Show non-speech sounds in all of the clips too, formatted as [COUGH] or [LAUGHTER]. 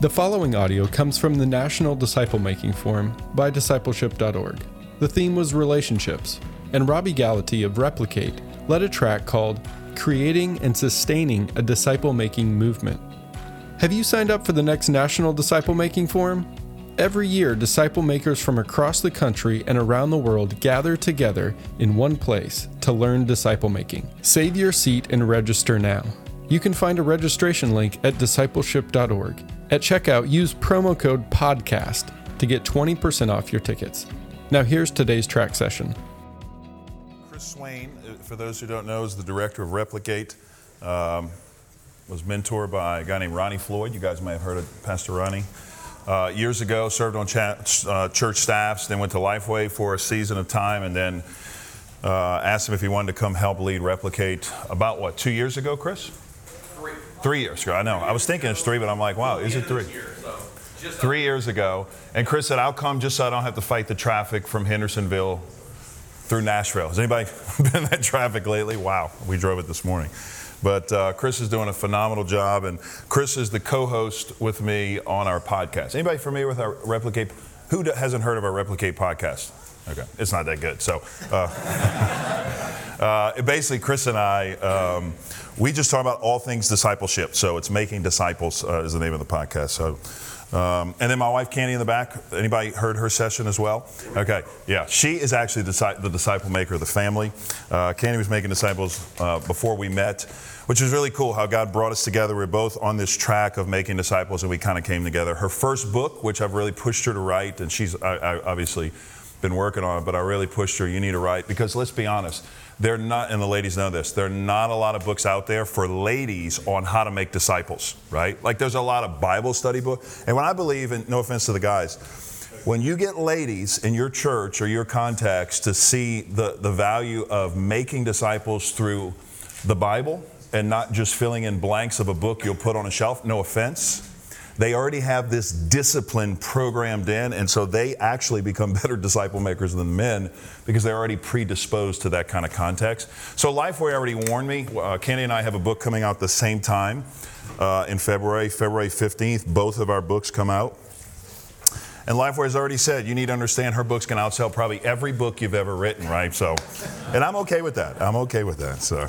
The following audio comes from the National Disciple Making Forum by discipleship.org. The theme was relationships, and Robby Gallaty of Replicate led a track called Creating and Sustaining a Disciple Making Movement. Have you signed up for the next National Disciple Making Forum? Every year, disciple makers from across the country and around the world gather together in one place to learn disciple making. Save your seat and register now. You can find a registration link at discipleship.org. At checkout, use promo code PODCAST to get 20% off your tickets. Now, here's today's track session. Chris Swain, uh, for those who don't know, is the director of Replicate. Um, was mentored by a guy named Ronnie Floyd. You guys may have heard of Pastor Ronnie. Uh, years ago, served on uh, church staffs, then went to Lifeway for a season of time, and then uh, asked him if he wanted to come help lead Replicate about what, two years ago, Chris? Three. Years ago, I know. I was thinking it's three, but I'm like, wow, is it three? Three years ago. And Chris said, I'll come just so I don't have to fight the traffic from Hendersonville through Nashville. Has anybody [LAUGHS] been in that traffic lately? Wow, we drove it this morning. But uh, Chris is doing a phenomenal job, and Chris is the co-host with me on our podcast. Anybody familiar with our Replicate? Who hasn't heard of our Replicate podcast? Okay, it's not that good. So, uh, [LAUGHS] uh, basically, Chris and I, um, we just talk about all things discipleship. So it's making disciples uh, is the name of the podcast. So. Um, and then my wife Kandi in the back. Anybody heard her session as well? Okay, yeah, she is actually the, disciple maker of the family. Uh, Kandi was making disciples uh, before we met, which is really cool. How God brought us together. We're both on this track of making disciples, and we kind of came together. Her first book, which I've really pushed her to write, and she's I, I obviously been working on it, but I really pushed her. You need to write because let's be honest there not, and the ladies know this, there are not a lot of books out there for ladies on how to make disciples, right? Like there's a lot of Bible study books. And when I believe, and no offense to the guys, when you get ladies in your church or your context to see the, the value of making disciples through the Bible and not just filling in blanks of a book you'll put on a shelf, no offense, they already have this discipline programmed in, and so they actually become [LAUGHS] better disciple makers than men because they're already predisposed to that kind of context. So Lifeway already warned me. Uh, Kandi and I have a book coming out the same time uh, in February, February 15th. Both of our books come out. And Lifeway has already said you need to understand her books can outsell probably every book you've ever written, right? So, and I'm okay with that. I'm okay with that. So.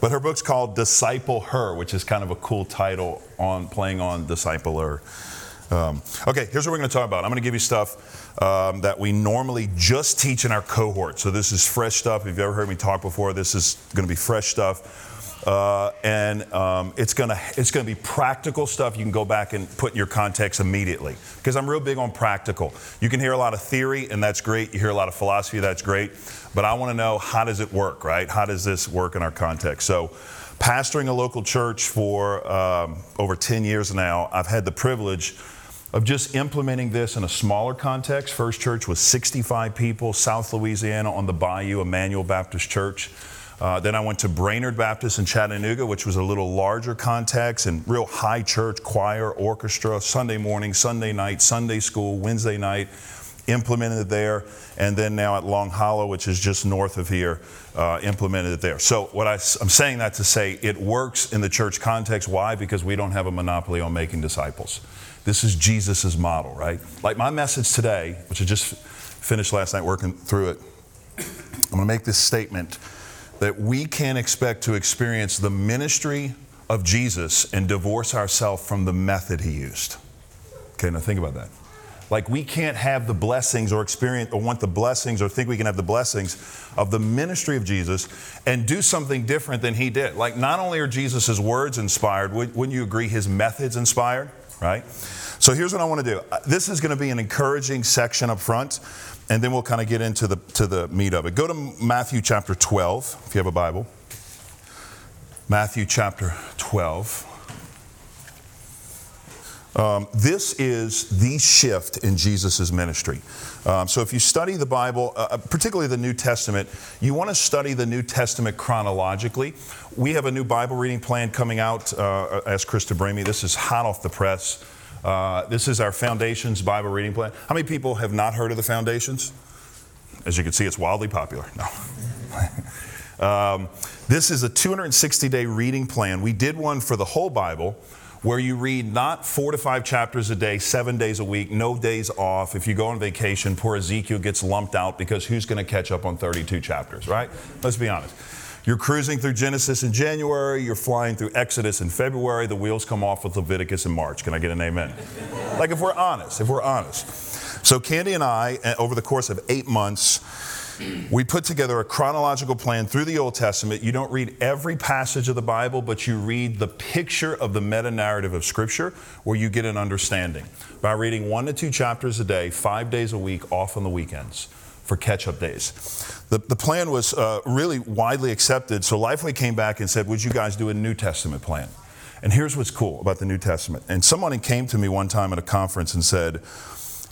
But her book's called Disciple Her, which is kind of a cool title on playing on discipler. Um, okay, here's what we're going to talk about. I'm going to give you stuff um, that we normally just teach in our cohort. So this is fresh stuff. If you've ever heard me talk before, this is going to be fresh stuff. Uh, and um, it's going to it's going to be practical stuff you can go back and put in your context immediately because i'm real big on practical you can hear a lot of theory and that's great you hear a lot of philosophy that's great but i want to know how does it work right? How does this work in our context? So pastoring a local church for um, over 10 years now i've had the privilege of just implementing this in a smaller context. First church was 65 people south louisiana on the bayou emmanuel baptist church. Uh, then I went to Brainerd Baptist in Chattanooga, which was a little larger context and real high church, choir, orchestra, Sunday morning, Sunday night, Sunday school, Wednesday night, implemented it there. And then now at Long Hollow, which is just north of here, uh, implemented it there. So what I, I'm saying that to say it works in the church context. Why? Because we don't have a monopoly on making disciples. This is Jesus' model, right? Like my message today, which I just finished last night working through it, I'm going to make this statement that we can't expect to experience the ministry of Jesus and divorce ourselves from the method he used. Okay, now think about that. Like we can't have the blessings or experience or want the blessings or think we can have the blessings of the ministry of Jesus and do something different than he did. Like not only are Jesus' words inspired, wouldn't you agree his methods inspired, right? So here's what I want to do. This is going to be an encouraging section up front and then we'll kind of get into the to the meat of it. Go to Matthew chapter 12 if you have a Bible. Matthew chapter 12. Um, this is the shift in Jesus' ministry. Um, so, if you study the Bible, uh, uh particularly the New Testament, you want to study the New Testament chronologically. We have a new Bible reading plan coming out. Uh, to bring me. This is hot off the press. Uh, this is our Foundations Bible reading plan. How many people have not heard of the Foundations? As you can see, it's wildly popular. No. [LAUGHS] um, this is a 260 day reading plan. We did one for the whole Bible where you read not four to five chapters a day, seven days a week, no days off. If you go on vacation, poor Ezekiel gets lumped out because who's going to catch up on 32 chapters, right? Let's be honest. You're cruising through Genesis in January, you're flying through Exodus in February, the wheels come off with Leviticus in March. Can I get an amen? like if we're honest, if we're honest. So Kandi and I, eh, over the course of eight months, we put together a chronological plan through the Old Testament. You don't read every passage of the Bible, but you read the picture of the meta narrative of Scripture where you get an understanding by reading one to two chapters a day, five days a week, off on the weekends for catch up days. The, the plan was uh, really widely accepted, so Lifeway came back and said, Would you guys do a New Testament plan? And here's what's cool about the New Testament. And someone came to me one time at a conference and said,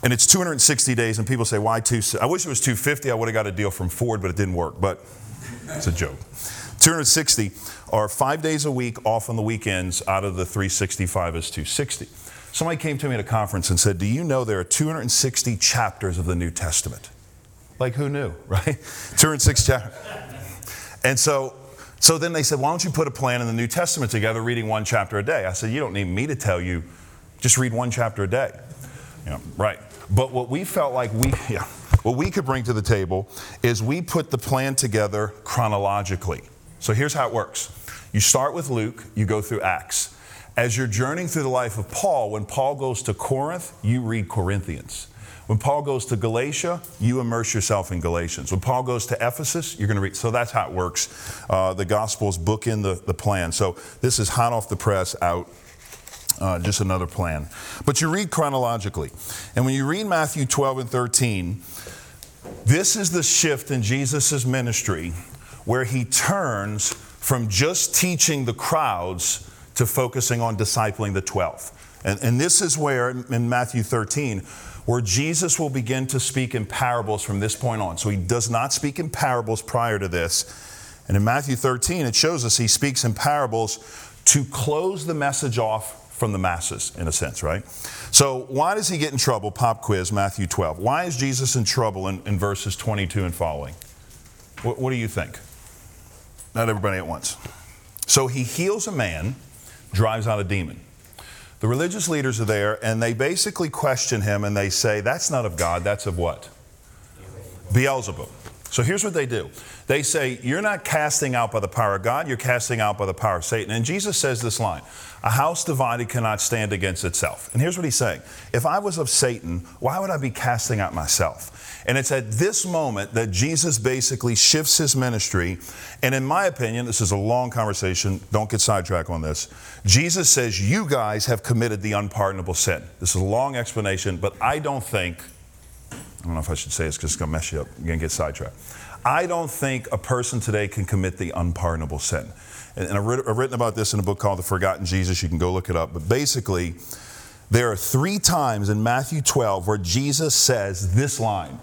and it's 260 days, and people say, why two? I wish it was 250. I would have got a deal from Ford, but it didn't work. But it's a joke. 260 are five days a week off on the weekends out of the 365 is 260. Somebody came to me at a conference and said, Do you know there are 260 chapters of the New Testament? Like, who knew, [LAUGHS] right? 206 chapters. And so, so then they said, Why don't you put a plan in the New Testament together, reading one chapter a day? I said, You don't need me to tell you, just read one chapter a day. Yeah, right. But what we felt like we, [LAUGHS] yeah, what we could bring to the table is we put the plan together chronologically. So here's how it works you start with Luke, you go through Acts. As you're journeying through the life of Paul, when Paul goes to Corinth, you read Corinthians. When Paul goes to Galatia, you immerse yourself in Galatians. When Paul goes to Ephesus, you're going to read. So that's how it works. Uh, the Gospels book in the, the plan. So this is hot off the press out uh, just another plan. But you read chronologically. And when you read Matthew 12 and 13, this is the shift in Jesus' ministry where he turns from just teaching the crowds to focusing on discipling the 12. And, and this is where, in Matthew 13, where Jesus will begin to speak in parables from this point on. So he does not speak in parables prior to this. And in Matthew 13, it shows us he speaks in parables to close the message off from the masses, in a sense, right? So, why does he get in trouble? Pop quiz, Matthew 12. Why is Jesus in trouble in, in verses 22 and following? What, what do you think? Not everybody at once. So, he heals a man, drives out a demon. The religious leaders are there, and they basically question him and they say, That's not of God, that's of what? Beelzebub. So here's what they do they say, You're not casting out by the power of God, you're casting out by the power of Satan. And Jesus says this line A house divided cannot stand against itself. And here's what he's saying If I was of Satan, why would I be casting out myself? And it's at this moment that Jesus basically shifts his ministry. And in my opinion, this is a long conversation, don't get sidetracked on this. Jesus says, You guys have committed the unpardonable sin. This is a long explanation, but I don't think, I don't know if I should say it's going to mess you up. You're going to get sidetracked. I don't think a person today can commit the unpardonable sin. And, I've written about this in a book called The Forgotten Jesus. You can go look it up. But basically, there are three times in Matthew 12 where Jesus says this line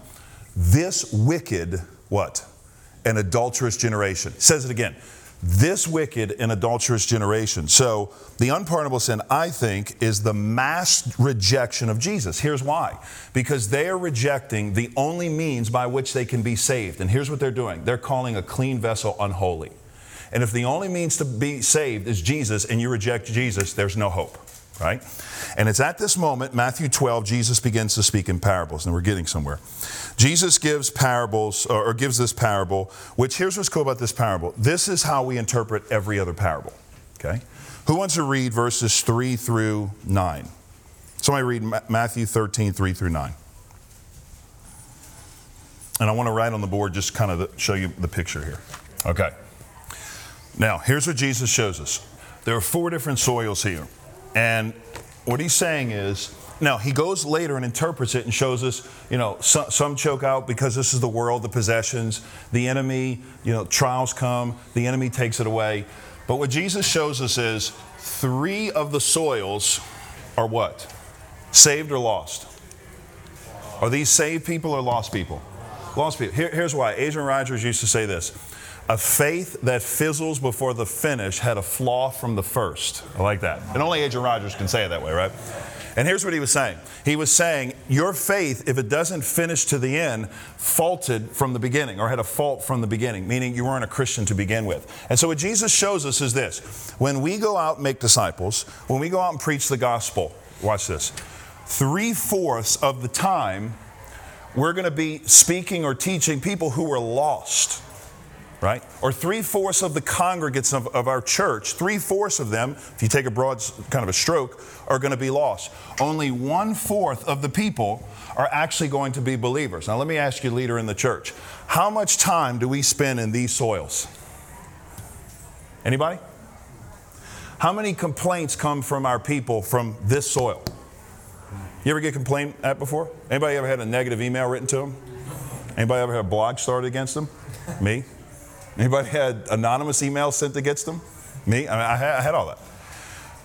This wicked, what? An adulterous generation. Says it again this wicked and adulterous generation. So, the unpardonable sin, I think, is the mass rejection of Jesus. Here's why because they are rejecting the only means by which they can be saved. And here's what they're doing they're calling a clean vessel unholy. And if the only means to be saved is Jesus and you reject Jesus, there's no hope right? And it's at this moment, Matthew 12, Jesus begins to speak in parables, and we're getting somewhere. Jesus gives parables, or, gives this parable, which here's what's cool about this parable. This is how we interpret every other parable, okay? Who wants to read verses 3 through 9? Somebody read Matthew 13, 3 through 9. And I want to write on the board just kind of show you the picture here. Okay. Now, here's what Jesus shows us. There are four different soils here. And what he's saying is, now he goes later and interprets it and shows us, you know, some, some, choke out because this is the world, the possessions, the enemy, you know, trials come, the enemy takes it away. But what Jesus shows us is three of the soils are what? Saved or lost? Are these saved people or lost people? Lost people. Here, here's why. Adrian Rogers used to say this a faith that fizzles before the finish had a flaw from the first. I like that. And only Adrian Rogers can say it that way, right? And here's what he was saying He was saying, Your faith, if it doesn't finish to the end, faulted from the beginning or had a fault from the beginning, meaning you weren't a Christian to begin with. And so, what Jesus shows us is this when we go out and make disciples, when we go out and preach the gospel, watch this, three fourths of the time, we're going to be speaking or teaching people who are lost right? Or three fourths of the congregants of, of our church, three fourths of them, if you take a broad kind of a stroke, are going to be lost. Only one fourth of the people are actually going to be believers. Now, let me ask you, leader in the church, how much time do we spend in these soils? Anybody? How many complaints come from our people from this soil? You ever get complained at before? Anybody ever had a negative email written to them? Anybody ever had a blog started against them? Me? Anybody had anonymous emails sent against them? Me? I, mean, I, had, I had all that.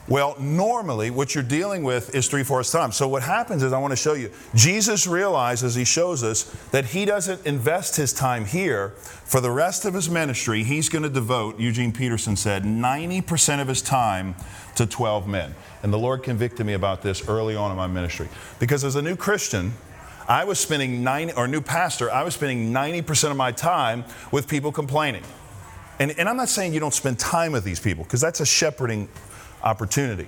Well, normally what you're dealing with is three fourths time. So what happens is I want to show you. Jesus realizes he shows us that he doesn't invest his time here. For the rest of his ministry, he's going to devote, Eugene Peterson said, 90% of his time to 12 men. And the Lord convicted me about this early on in my ministry. Because as a new Christian, I was spending 90, or new pastor, I was spending 90% of my time with people complaining. And, and I'm not saying you don't spend time with these people, because that's a shepherding opportunity.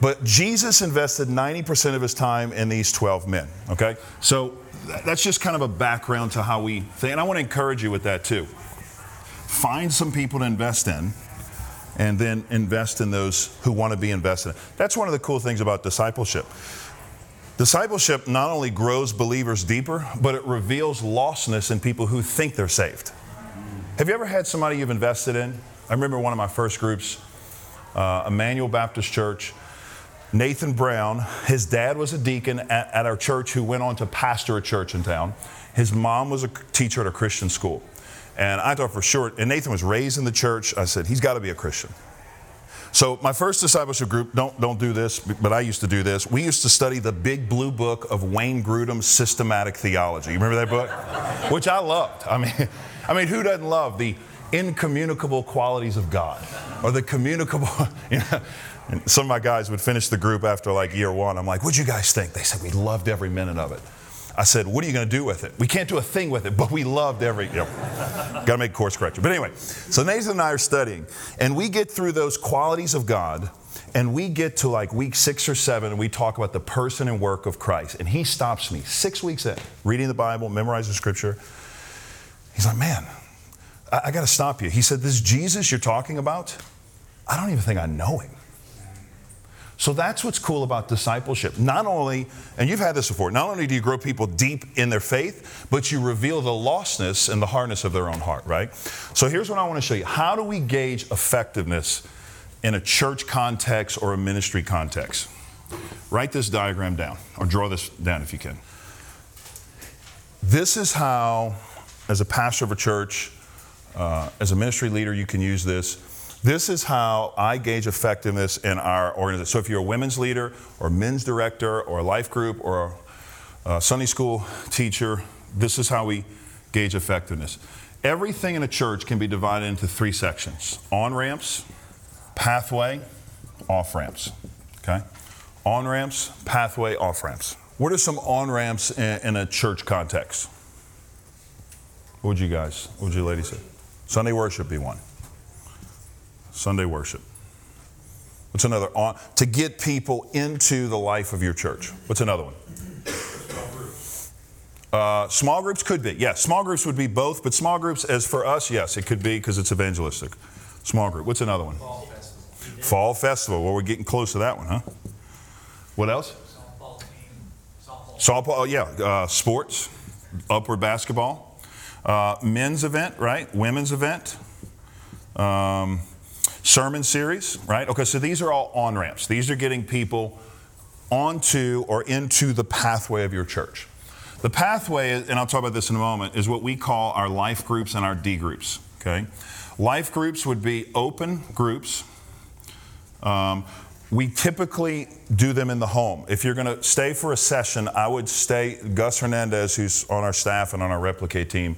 But Jesus invested 90% of his time in these 12 men, okay? So that's just kind of a background to how we think. And I want to encourage you with that too. Find some people to invest in and then invest in those who want to be invested in. That's one of the cool things about discipleship. Discipleship not only grows believers deeper, but it reveals lostness in people who think they're saved. Have you ever had somebody you've invested in? I remember one of my first groups, uh, Emmanuel Baptist Church. Nathan Brown, his dad was a deacon at, at our church who went on to pastor a church in town. His mom was a teacher at a Christian school. And I thought for sure, and Nathan was raised in the church. I said, he's got to be a Christian. So my first discipleship group, don't, don't do this, but I used to do this. We used to study the big blue book of Wayne Grudem's Systematic Theology. You remember that book? [LAUGHS] Which I loved. I mean, [LAUGHS] I mean, who doesn't love the incommunicable qualities of God or the communicable, [LAUGHS] you know? And some of my guys would finish the group after like year one. I'm like, what'd you guys think? They said, we loved every minute of it. I said, What are you going to do with it? We can't do a thing with it, but we loved every, you know, got to make course correction. But anyway, so Nathan and I are studying, and we get through those qualities of God, and we get to like week six or seven, and we talk about the person and work of Christ. And he stops me six weeks in, reading the Bible, memorizing scripture. He's like, Man, I, I got to stop you. He said, This Jesus you're talking about, I don't even think I know him. So that's what's cool about discipleship. Not only, and you've had this before, not only do you grow people deep in their faith, but you reveal the lostness and the hardness of their own heart, right? So here's what I want to show you. How do we gauge effectiveness in a church context or a ministry context? Write this diagram down, or draw this down if you can. This is how, as a pastor of a church, uh, as a ministry leader, you can use this this is how I gauge effectiveness in our organization. So if you're a women's leader or men's director or a life group or a Sunday school teacher, this is how we gauge effectiveness. Everything in a church can be divided into three sections on ramps, pathway, off ramps. Okay? On ramps, pathway, off ramps. What are some on ramps in, in, a church context? What would you guys, what would you ladies say? Sunday worship be one. Sunday worship. What's another? To get people into the life of your church. What's another one? Uh, small groups could be. Yes, small groups would be both, but small groups, as for us, yes, it could be because it's evangelistic. Small group. What's another one? Fall Festival. Fall Festival. Well, we're getting close to that one, huh? What else? Softball team. Softball. Softball, oh, yeah. Uh, sports, upward basketball. Uh, men's event, right? Women's event. Um, sermon series, right? Okay, so these are all on ramps. These are getting people onto or into the pathway of your church. The pathway, and I'll talk about this in a moment, is what we call our life groups and our D groups, okay? Life groups would be open groups. Um, we typically do them in the home. If you're going to stay for a session, I would stay. Gus Hernandez, who's on our staff and on our replicate team,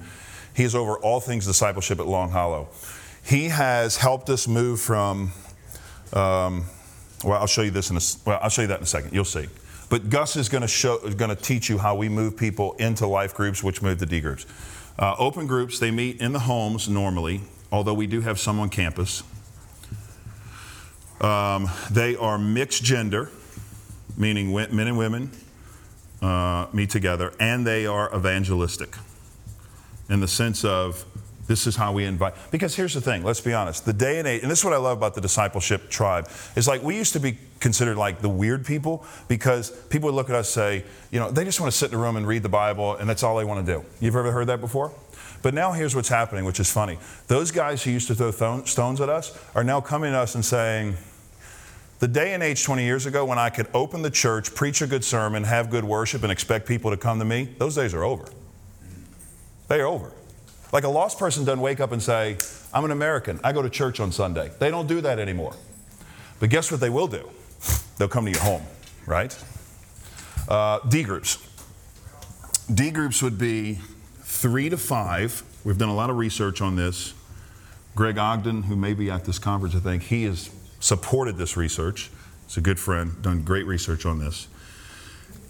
he's over all things discipleship at Long Hollow. He has helped us move from, um, well, I'll show you this in a, well, I'll show you that in a second. You'll see. But Gus is going to show, is going to teach you how we move people into life groups, which move to D groups. Uh, open groups, they meet in the homes normally, although we do have some on campus. Um, they are mixed gender, meaning men and women uh, meet together, and they are evangelistic in the sense of this is how we invite. Because here's the thing, let's be honest. The day and age, and this is what I love about the discipleship tribe, is like we used to be considered like the weird people because people would look at us say, you know, they just want to sit in a room and read the Bible and that's all they want to do. You've ever heard that before? But now here's what's happening, which is funny. Those guys who used to throw stones at us are now coming to us and saying, the day and age 20 years ago when I could open the church, preach a good sermon, have good worship, and expect people to come to me, those days are over. They are over. Like a lost person doesn't wake up and say, I'm an American, I go to church on Sunday. They don't do that anymore. But guess what they will do? They'll come to your home, right? Uh, D groups. D groups would be three to five. We've done a lot of research on this. Greg Ogden, who may be at this conference, I think, he has supported this research. He's a good friend, done great research on this.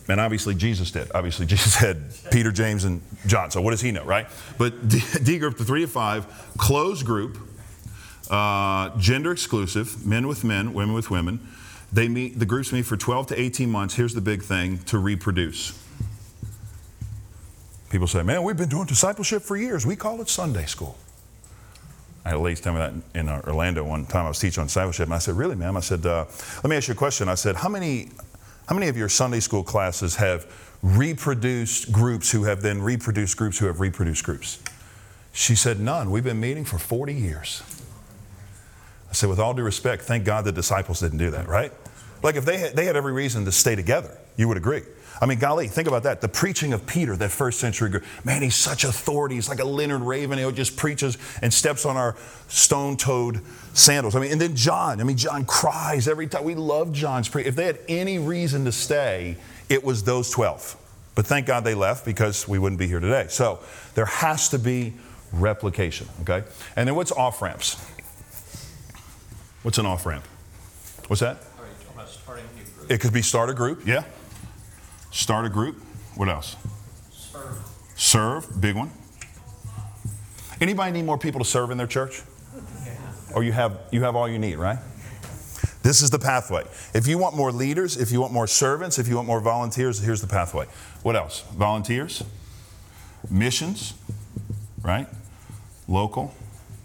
And obviously, Jesus did. Obviously, [LAUGHS] Jesus had Peter, James, and John. So, what does he know, right? But [LAUGHS] D, D group, the three to five, closed group, uh, gender exclusive, men with men, women with women. They meet, the groups meet for 12 to 18 months. Here's the big thing to reproduce. People say, man, we've been doing discipleship for years. We call it Sunday school. I had a lady tell me that in Orlando one time. I was teaching on discipleship, and I said, "Really, ma'am?" I said, uh, "Let me ask you a question." I said, "How many how many of your Sunday school classes have reproduced groups who have then reproduced groups who have reproduced groups? She said, None. We've been meeting for 40 years. I said, With all due respect, thank God the disciples didn't do that, right? Like if they had, they had every reason to stay together, you would agree. I mean, golly, think about that. The preaching of Peter, that first century, man, he's such authority. He's like a Leonard Ravenhill. He just preaches and steps on our stone toed sandals. I mean, and then John. I mean, John cries every time. We love John's preaching. If they had any reason to stay, it was those 12. But thank God they left because we wouldn't be here today. So there has to be replication, okay? And then what's off ramps? What's an off ramp? What's that? It could be start a group, yeah. Start a group. What else? Serve. Serve, big one. Anybody need more people to serve in their church? Or you have you have all you need, right? This is the pathway. If you want more leaders, if you want more servants, if you want more volunteers, here's the pathway. What else? Volunteers, missions, right? Local,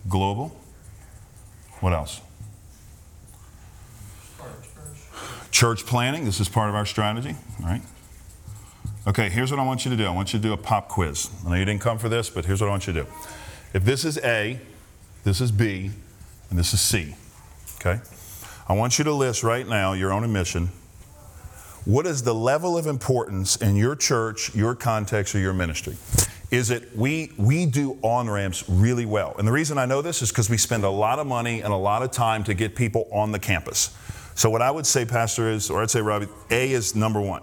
global. What else? Church planting. This is part of our strategy, right? Okay, here's what I want you to do. I want you to do a pop quiz. I know you didn't come for this, but here's what I want you to do. If this is A, this is B, and this is C, okay? I want you to list right now your own admission. What is the level of importance in your church, your context, or your ministry? Is it we we do on ramps really well? And the reason I know this is because we spend a lot of money and a lot of time to get people on the campus. So what I would say, Pastor, is, or I'd say, Robby, A is number one.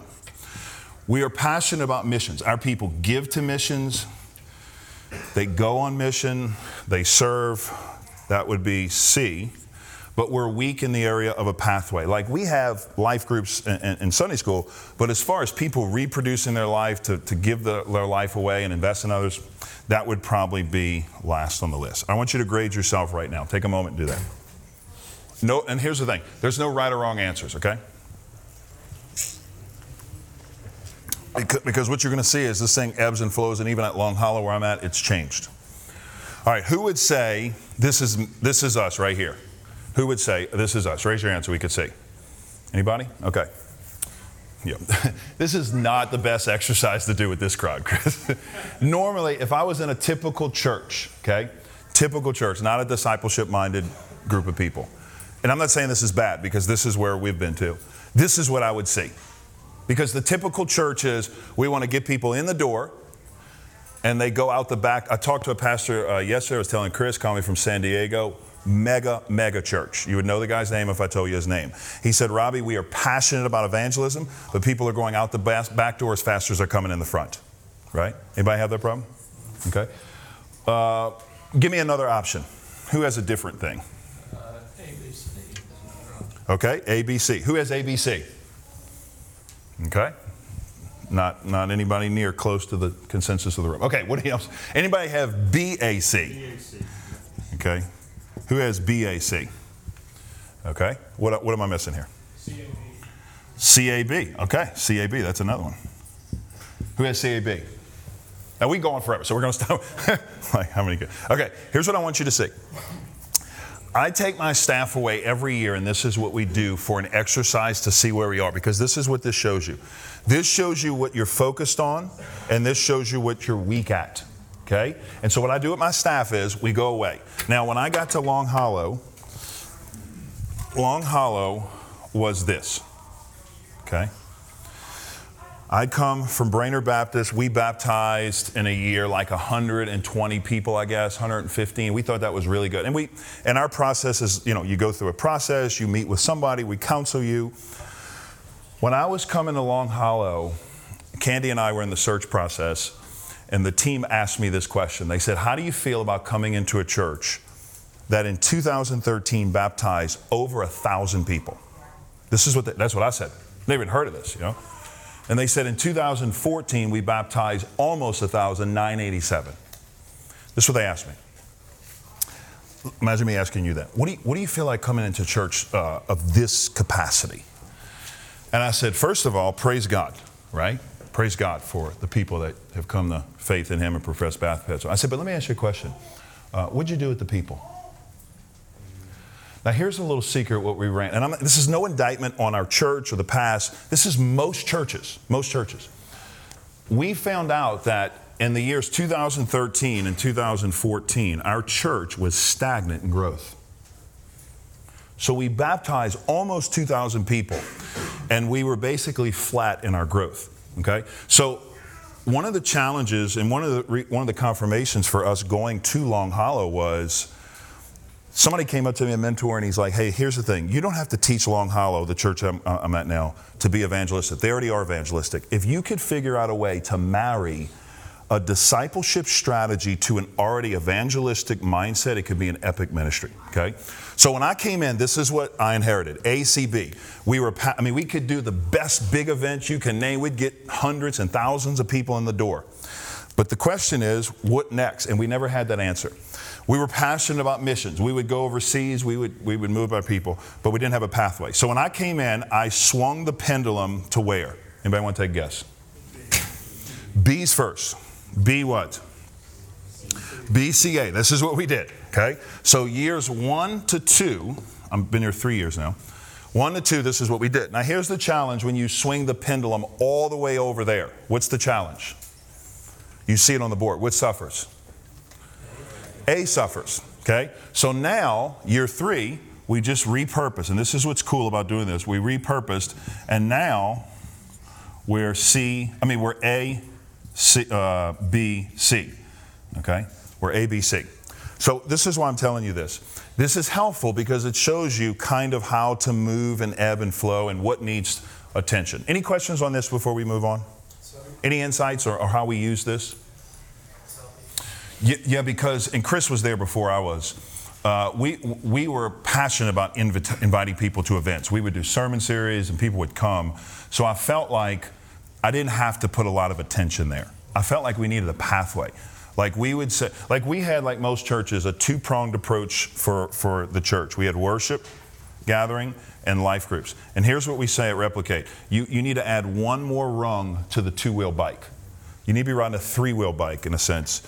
We are passionate about missions. Our people give to missions, they go on mission, they serve. That would be C. But we're weak in the area of a pathway. Like we have life groups in, Sunday school, but as far as people reproducing their life to, to give the, their life away and invest in others, that would probably be last on the list. I want you to grade yourself right now. Take a moment and do that. No, and here's the thing there's no right or wrong answers, okay? Because what you're going to see is this thing ebbs and flows, and even at Long Hollow where I'm at, it's changed. All right, who would say this is this is us right here? Who would say this is us? Raise your hand so we could see. Anybody? Okay. Yeah. [LAUGHS] this is not the best exercise to do with this crowd, Chris. [LAUGHS] Normally, if I was in a typical church, okay, typical church, not a discipleship minded group of people, and I'm not saying this is bad because this is where we've been to, this is what I would see. Because the typical church is we want to get people in the door and they go out the back. I talked to a pastor uh, yesterday, I was telling Chris, calling me from San Diego, mega, mega church. You would know the guy's name if I told you his name. He said, Robby, we are passionate about evangelism, but people are going out the back door as fast as they're coming in the front. Right? Anybody have that problem? Okay. Uh, give me another option. Who has a different thing? Uh, ABC. Okay, ABC. Who has ABC? Okay? Not, not anybody near close to the consensus of the room. Okay, what else? Anybody have BAC? Okay. Who has BAC? Okay. What, what am I missing here? CAB. CAB. Okay, CAB. That's another one. Who has CAB? Now we go on forever, so we're going to stop. [LAUGHS] like how many good? Okay, here's what I want you to see. I take my staff away every year, and this is what we do for an exercise to see where we are, because this is what this shows you. This shows you what you're focused on, and this shows you what you're weak at. Okay? And so, what I do with my staff is we go away. Now, when I got to Long Hollow, Long Hollow was this. Okay? I come from Brainerd Baptist. We baptized in a year like 120 people, I guess, 115. We thought that was really good. And we and our process is, you know, you go through a process, you meet with somebody, we counsel you. When I was coming to Long Hollow, Kandi and I were in the search process, and the team asked me this question. They said, How do you feel about coming into a church that in 2013 baptized over a thousand people? This is what that's what I said. Never even heard of this, you know. And they said in 2014, we baptized almost 1,987. This is what they asked me. Imagine me asking you that. What do you, what do you feel like coming into church uh, of this capacity? And I said, first of all, praise God, right? Praise God for the people that have come to faith in Him and profess baptism. I said, but let me ask you a question. Uh, what'd you do with the people? Now, here's a little secret what we ran. And I'm, this is no indictment on our church or the past. This is most churches, most churches. We found out that in the years 2013 and 2014, our church was stagnant in growth. So we baptized almost 2,000 people, and we were basically flat in our growth. Okay? So one of the challenges and one of the, one of the confirmations for us going to Long Hollow was Somebody came up to me, a mentor, and he's like, hey, here's the thing. You don't have to teach Long Hollow, the church I'm, uh, I'm, at now, to be evangelistic. They already are evangelistic. If you could figure out a way to marry a discipleship strategy to an already evangelistic mindset, it could be an epic ministry. Okay? So when I came in, this is what I inherited ACB. We were, I mean, we could do the best big events you can name. We'd get hundreds and thousands of people in the door. But the question is, what next? And we never had that answer. We were passionate about missions. We would go overseas, we would, we would move our people, but we didn't have a pathway. So when I came in, I swung the pendulum to where? Anybody want to take a guess? B's first. B what? BCA. This is what we did. Okay? So years one to two, I've been here three years now. One to two, this is what we did. Now here's the challenge when you swing the pendulum all the way over there. What's the challenge? You see it on the board. What suffers? A suffers. Okay? So now, year three, we just repurpose. And this is what's cool about doing this. We repurposed, and now we're C, I mean, we're A, C, uh, B, C. Okay? We're A, B, C. So this is why I'm telling you this. This is helpful because it shows you kind of how to move and ebb and flow and what needs attention. Any questions on this before we move on? Any insights or, or how we use this? Yeah, because, and Chris was there before I was. Uh, we, we were passionate about invita- inviting people to events. We would do sermon series and people would come. So I felt like I didn't have to put a lot of attention there. I felt like we needed a pathway. Like we would say, like we had, like most churches, a two pronged approach for, for the church. We had worship, gathering, and life groups. And here's what we say at Replicate you, you need to add one more rung to the two wheel bike. You need to be riding a three wheel bike in a sense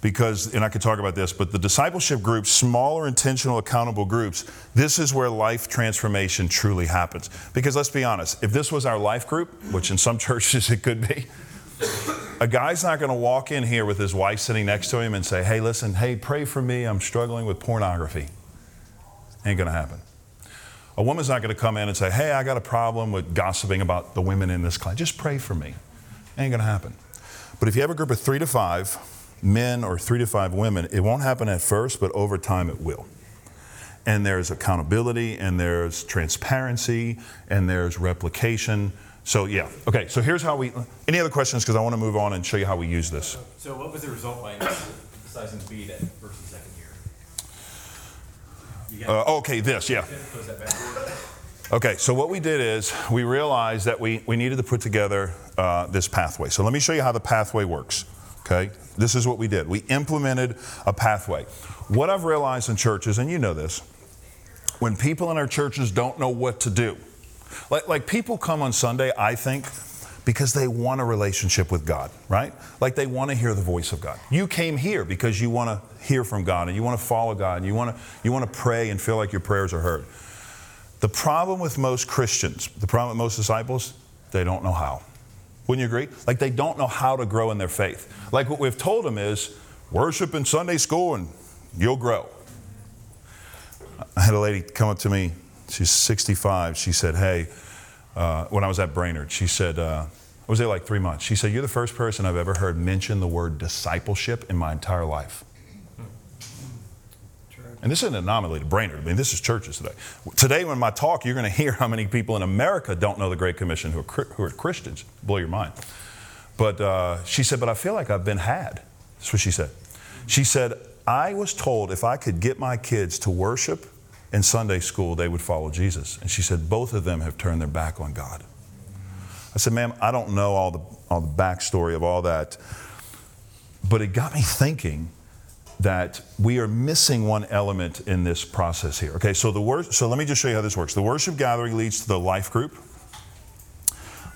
because, and I could talk about this, but the discipleship groups, smaller, intentional, accountable groups, this is where life transformation truly happens. Because let's be honest, if this was our life group, which in some [LAUGHS] churches it could be, a guy's not going to walk in here with his wife sitting next to him and say, hey, listen, hey, pray for me, I'm struggling with pornography. Ain't going to happen. A woman's not going to come in and say, hey, I got a problem with gossiping about the women in this class. Just pray for me. Ain't going to happen. But if you have a group of three to five, men or three to five women, it won't happen at first, but over time it will. And there's accountability, and there's transparency, and there's replication. So, yeah. Okay, so here's how we. Any other questions? Because I want to move on and show you how we use this. So, what was the result by emphasizing B that first and second year? Uh, okay, this, yeah. Okay, so what we did is we realized that we, we needed to put together uh, this pathway. So let me show you how the pathway works. Okay, this is what we did. We implemented a pathway. What I've realized in churches, and you know this, when people in our churches don't know what to do, like, like people come on Sunday, I think, because they want a relationship with God, right? Like they want to hear the voice of God. You came here because you want to hear from God and you want to follow God and you want to, you want to pray and feel like your prayers are heard. The problem with most Christians, the problem with most disciples, they don't know how. Wouldn't you agree? Like they don't know how to grow in their faith. Like what we've told them is worship in Sunday school and you'll grow. I had a lady come up to me, she's 65. She said, Hey, uh, when I was at Brainerd, she said, uh, I was there like three months. She said, You're the first person I've ever heard mention the word discipleship in my entire life. And this isn't an anomaly to Brainerd. I mean, this is churches today. Today, when my talk, you're going to hear how many people in America don't know the Great Commission who are, who are Christians. Blow your mind. But uh, she said, But I feel like I've been had. That's what she said. She said, I was told if I could get my kids to worship in Sunday school, they would follow Jesus. And she said, Both of them have turned their back on God. I said, Ma'am, I don't know all the, all the backstory of all that. But it got me thinking that we are missing one element in this process here. Okay, so the wor- so let me just show you how this works. The worship gathering leads to the life group.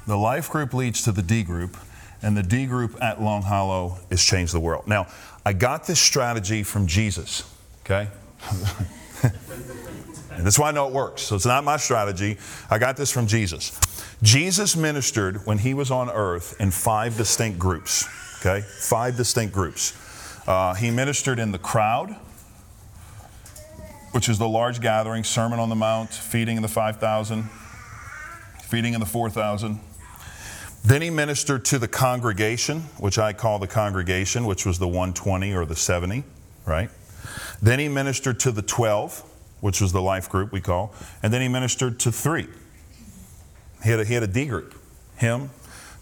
The life group leads to the D group, and the D group at Long Hollow is change the world. Now, I got this strategy from Jesus. Okay. [LAUGHS] and that's why I know it works. So it's not my strategy. I got this from Jesus. Jesus ministered when he was on earth in five distinct groups. Okay? Five distinct groups. Uh, he ministered in the crowd, which is the large gathering, Sermon on the Mount, feeding in the 5,000, feeding in the 4,000. Then he ministered to the congregation, which I call the congregation, which was the 120 or the 70, right? Then he ministered to the 12, which was the life group we call. And then he ministered to three. He had a, he had a D group him,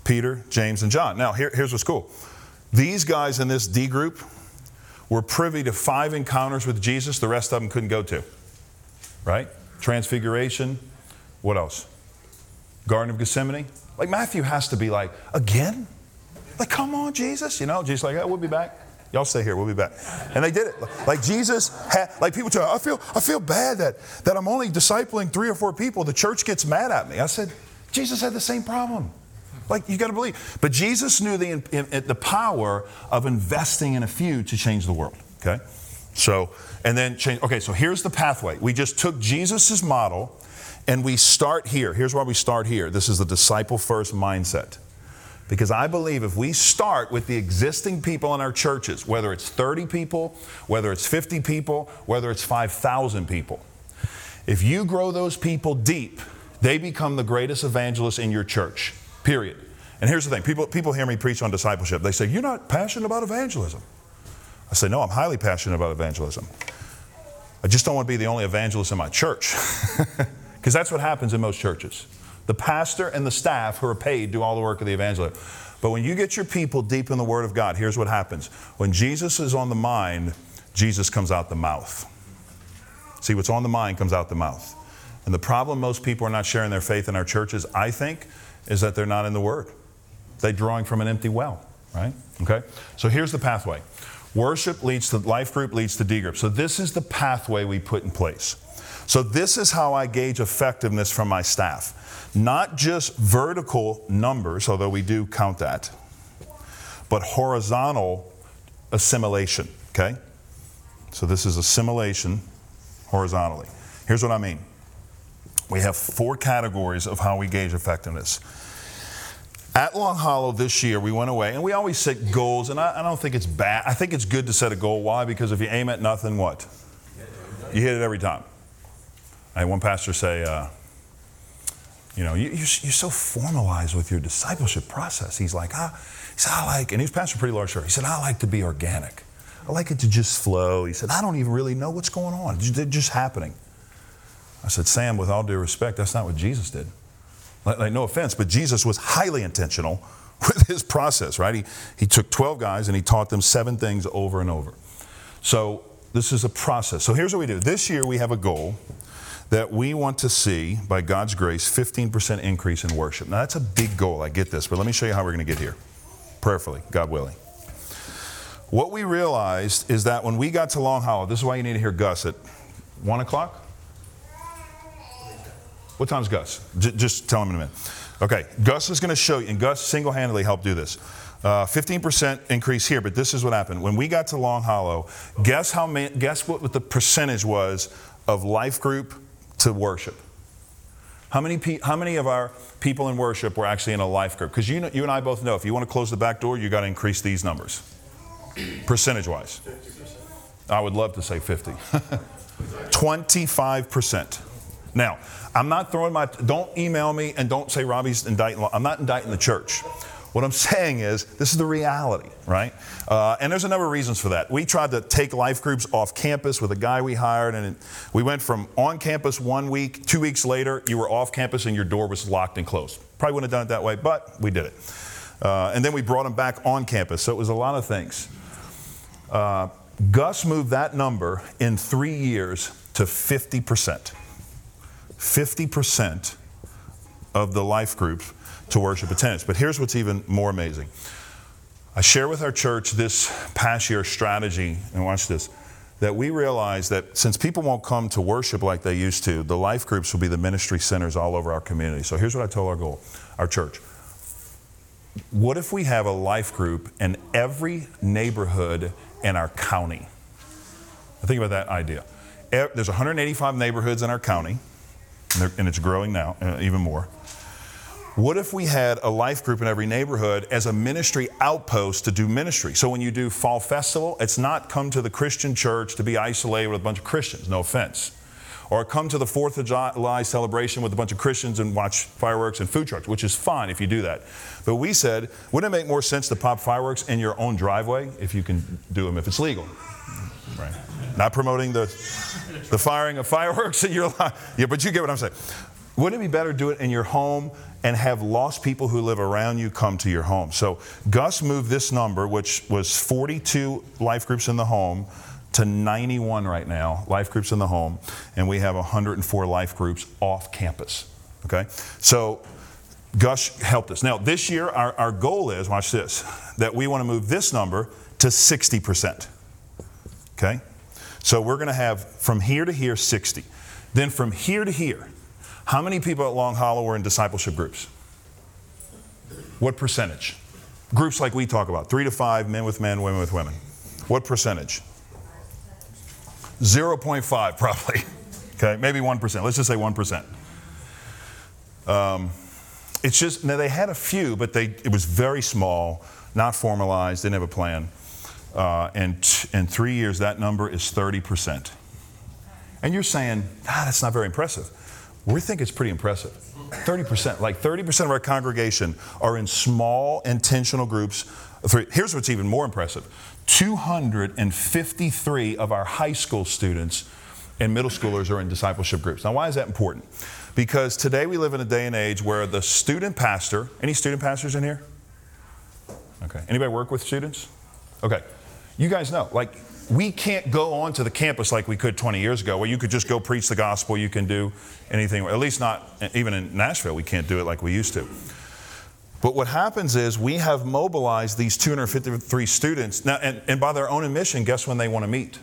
Peter, James, and John. Now, here, here's what's cool. These guys in this D group were privy to five encounters with Jesus, the rest of them couldn't go to. Right? Transfiguration. What else? Garden of Gethsemane. Like Matthew has to be like, again? Like, come on, Jesus. You know, Jesus like, yeah, we'll be back. Y'all stay here. We'll be back. And they did it. Like Jesus had, like people tell, I feel, I feel bad that, that I'm only discipling three or four people. The church gets mad at me. I said, Jesus had the same problem. Like you got to believe. But Jesus knew the, the power of investing in a few to change the world. Okay? So, and then change. Okay, so here's the pathway. We just took Jesus' model and we start here. Here's why we start here. This is the disciple first mindset. Because I believe if we start with the existing people in our churches, whether it's 30 people, whether it's 50 people, whether it's 5,000 people, if you grow those people deep, they become the greatest evangelists in your church. Period. And here's the thing people, people hear me preach on discipleship. They say, You're not passionate about evangelism. I say, No, I'm highly passionate about evangelism. I just don't want to be the only evangelist in my church. [LAUGHS] Because that's what happens in most churches. The pastor and the staff who are paid do all the work of the evangelist. But when you get your people deep in the Word of God, here's what happens. When Jesus is on the mind, Jesus comes out the mouth. See, what's on the mind comes out the mouth. And the problem most people are not sharing their faith in our churches, I think, is that they're not in the Word. They're drawing from an empty well, right? Okay? So here's the pathway worship leads to life group, leads to D group. So this is the pathway we put in place. So this is how I gauge effectiveness from my staff. Not just vertical numbers, although we do count that, but horizontal assimilation, okay? So this is assimilation horizontally. Here's what I mean we have four categories of how we gauge effectiveness. At Long Hollow this year, we went away, and we always set goals, and I, I, don't think it's bad. I think it's good to set a goal. Why? Because if you aim at nothing, what? You hit it every time. I had one pastor say, uh, you know, you, are so formalized with your discipleship process. He's like, ah, he said, I like, and he he's pastor pretty large church. He said, I like to be organic. I like it to just flow. He said, I don't even really know what's going on. It's just happening. I said, Sam, with all due respect, that's not what Jesus did. Like, no offense, but Jesus was highly intentional [LAUGHS] with his process, right? He, he took 12 guys and he taught them seven things over and over. So this is a process. So here's what we do. This year we have a goal that we want to see, by God's grace, 15% increase in worship. Now, that's a big goal. I get this, but let me show you how we're going to get here. Prayerfully, God willing. What we realized is that when we got to Long Hollow, this is why you need to hear Gus at 1 o'clock? What time's Gus? J- just tell him in a minute. Okay, Gus is going to show you, and Gus single handedly helped do this. Uh, 15% increase here, but this is what happened. When we got to Long Hollow, guess how many, guess what, what the percentage was of life group to worship? How many, pe- how many of our people in worship were actually in a life group? Because you, know, you and I both know if you want to close the back door, you got to increase these numbers, [CLEARS THROAT] percentage wise. I would love to say 50. [LAUGHS] 25%. Now, I'm not throwing my, don't email me and don't say Robby's indicting, I'm not indicting the church. What I'm saying is, this is the reality, right? Uh, and there's a number of reasons for that. We tried to take life groups off campus with a guy we hired, and we went from on campus one week, two weeks later, you were off campus and your door was locked and closed. Probably wouldn't have done it that way, but we did it. Uh, and then we brought them back on campus, so it was a lot of things. Uh, Gus moved that number in three years to 50%. 50% of the life groups to worship attendance. But here's what's even more amazing. I share with our church this past year strategy, and watch this, that we realize that since people won't come to worship like they used to, the life groups will be the ministry centers all over our community. So here's what I told our goal, our church. What if we have a life group in every neighborhood in our county? Think about that idea. There's 185 neighborhoods in our county, and it's growing now, uh, even more. What if we had a life group in every neighborhood as a ministry outpost to do ministry? So when you do fall festival, it's not come to the Christian church to be isolated with a bunch of Christians, no offense. Or come to the 4th of July celebration with a bunch of Christians and watch fireworks and food trucks, which is fine if you do that. But we said, wouldn't it make more sense to pop fireworks in your own driveway if you can do them if it's legal? Right. Not promoting the, the firing of fireworks in your life. Yeah, but you get what I'm saying. Wouldn't it be better to do it in your home and have lost people who live around you come to your home? So Gus moved this number, which was 42 life groups in the home, to 91 right now, life groups in the home, and we have 104 life groups off campus. Okay? So Gus helped us. Now, this year, our, our goal is watch this that we want to move this number to 60%. Okay? So we're going to have from here to here 60. Then from here to here, how many people at Long Hollow were in discipleship groups? What percentage? Groups like we talk about, three to five, men with men, women with women. What percentage? 0.5 [LAUGHS] probably. Okay, maybe 1%. Let's just say 1%. Um, it's just, now they had a few, but they, it was very small, not formalized, didn't have a plan. Uh, and in three years, that number is 30%. And you're saying, ah, that's not very impressive we think it's pretty impressive. 30%, like 30% of our congregation are in small intentional groups. Here's what's even more impressive 253 of our high school students and middle schoolers are in discipleship groups. Now, why is that important? Because today we live in a day and age where the student pastor, any student pastors in here? Okay. Anybody work with students? Okay. You guys know, like, we can't go onto the campus like we could 20 years ago, where you could just go preach the gospel, you can do anything, at least not, even in Nashville, we can't do it like we used to. But what happens is we have mobilized these 253 students, now, and, and by their own admission, guess when they want to meet?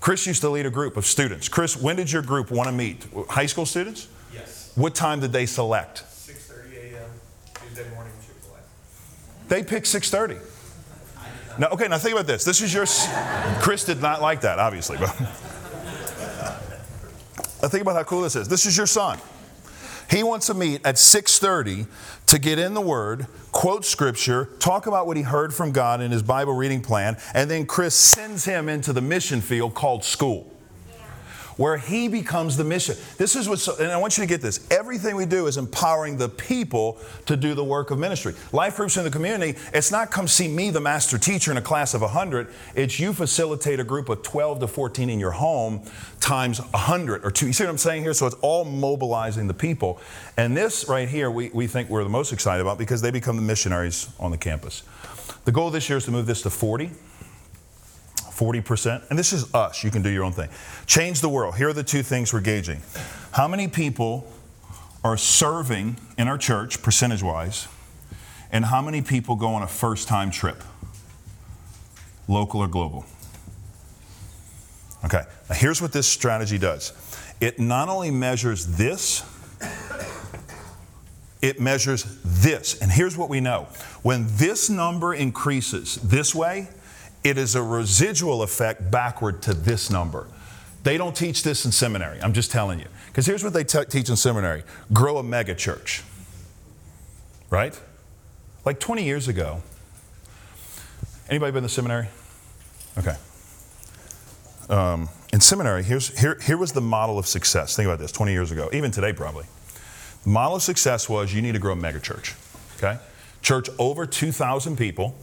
Chris used to lead a group of students. Chris, when did your group want to meet? High school students? Yes. What time did they select? 6.30 a.m. Tuesday morning, Chick-fil-A. They picked 6.30. Now, okay, now think about this. This is your. Chris did not like that, obviously, but. [LAUGHS] now think about how cool this is. This is your son. He wants to meet at 6:30 to get in the Word, quote Scripture, talk about what he heard from God in his Bible reading plan, and then Chris sends him into the mission field called school where he becomes the mission. This is what, so, and I want you to get this. Everything we do is empowering the people to do the work of ministry. Life groups in the community, it's not come see me, the master teacher, in a class of 100. It's you facilitate a group of 12 to 14 in your home times 100 or two. You see what I'm saying here? So it's all mobilizing the people. And this right here, we, we think we're the most excited about because they become the missionaries on the campus. The goal this year is to move this to 40. 40%. And this is us. You can do your own thing. Change the world. Here are the two things we're gauging. How many people are serving in our church, percentage wise, and how many people go on a first time trip, local or global? Okay, now here's what this strategy does it not only measures this, it measures this. And here's what we know when this number increases this way, it is a residual effect backward to this number. They don't teach this in seminary, I'm just telling you. Because here's what they te- teach in seminary grow a mega church. Right? Like 20 years ago. Anybody been to seminary? Okay. Um, in seminary, here's, here, here was the model of success. Think about this 20 years ago, even today, probably. The model of success was you need to grow a megachurch. Okay? Church over 2,000 people.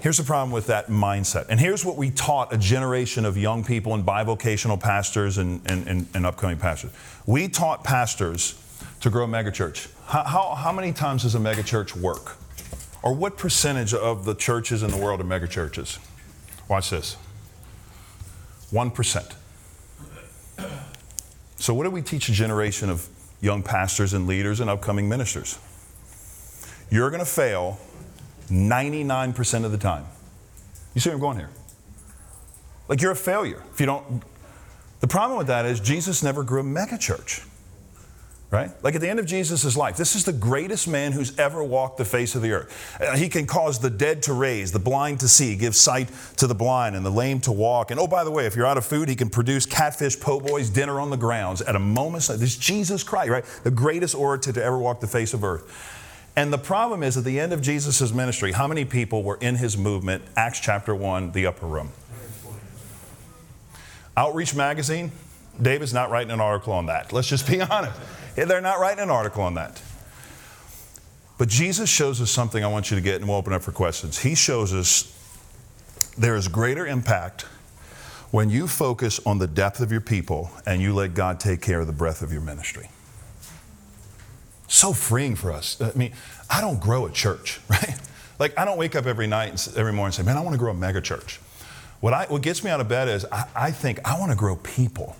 Here's the problem with that mindset. And here's what we taught a generation of young people and bivocational pastors and, and, and, and upcoming pastors. We taught pastors to grow a megachurch. How, how, how many times does a megachurch work? Or what percentage of the churches in the world are megachurches? Watch this 1%. So, what do we teach a generation of young pastors and leaders and upcoming ministers? You're going to fail 99% of the time. You see where I'm going here? Like you're a failure if you don't. The problem with that is Jesus never grew a megachurch right? Like at the end of Jesus' life, this is the greatest man who's ever walked the face of the earth. Uh, he can cause the dead to raise, the blind to see, give sight to the blind, and the lame to walk. And oh, by the way, if you're out of food, he can produce catfish, po' boys, dinner on the grounds at a moment's notice. This is Jesus Christ, right? The greatest orator to ever walk the face of earth. And the problem is, at the end of Jesus' ministry, how many people were in his movement? Acts chapter 1, the upper room. Outreach Magazine, David's not writing an article on that. Let's just be [LAUGHS] honest. They're not writing an article on that. But Jesus shows us something I want you to get, and we'll open up for questions. He shows us there is greater impact when you focus on the depth of your people and you let God take care of the breadth of your ministry. So freeing for us. I mean, I don't grow a church, [LAUGHS] right? Like, I don't wake up every night, and every morning and say, man, I want to grow a mega church. What, I, what gets me out of bed is I, I think I want to grow people.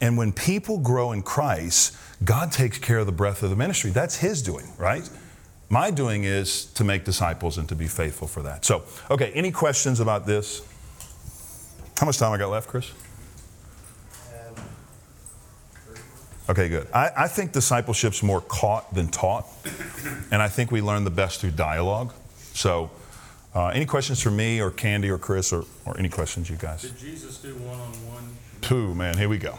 And when people grow in Christ, God takes care of the breadth of the ministry. That's His doing, right? My doing is to make disciples and to be faithful for that. So, okay, any questions about this? How much time I got left, Chris? Okay, good. I, I think discipleship's more caught than taught, and I think we learn the best through dialogue. So, uh, any questions for me or Kandi or Chris or, or any questions, you guys? Did Jesus do one on one? Two, man, here we go.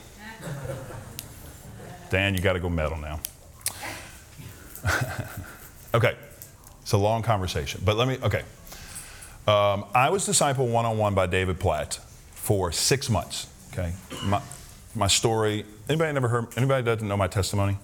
Dan, you got to go metal now. [LAUGHS] okay, it's a long conversation, but let me, okay. Um, I was disciple one on one by David Platt for six months, okay? My, my story, anybody never heard, anybody doesn't know my testimony?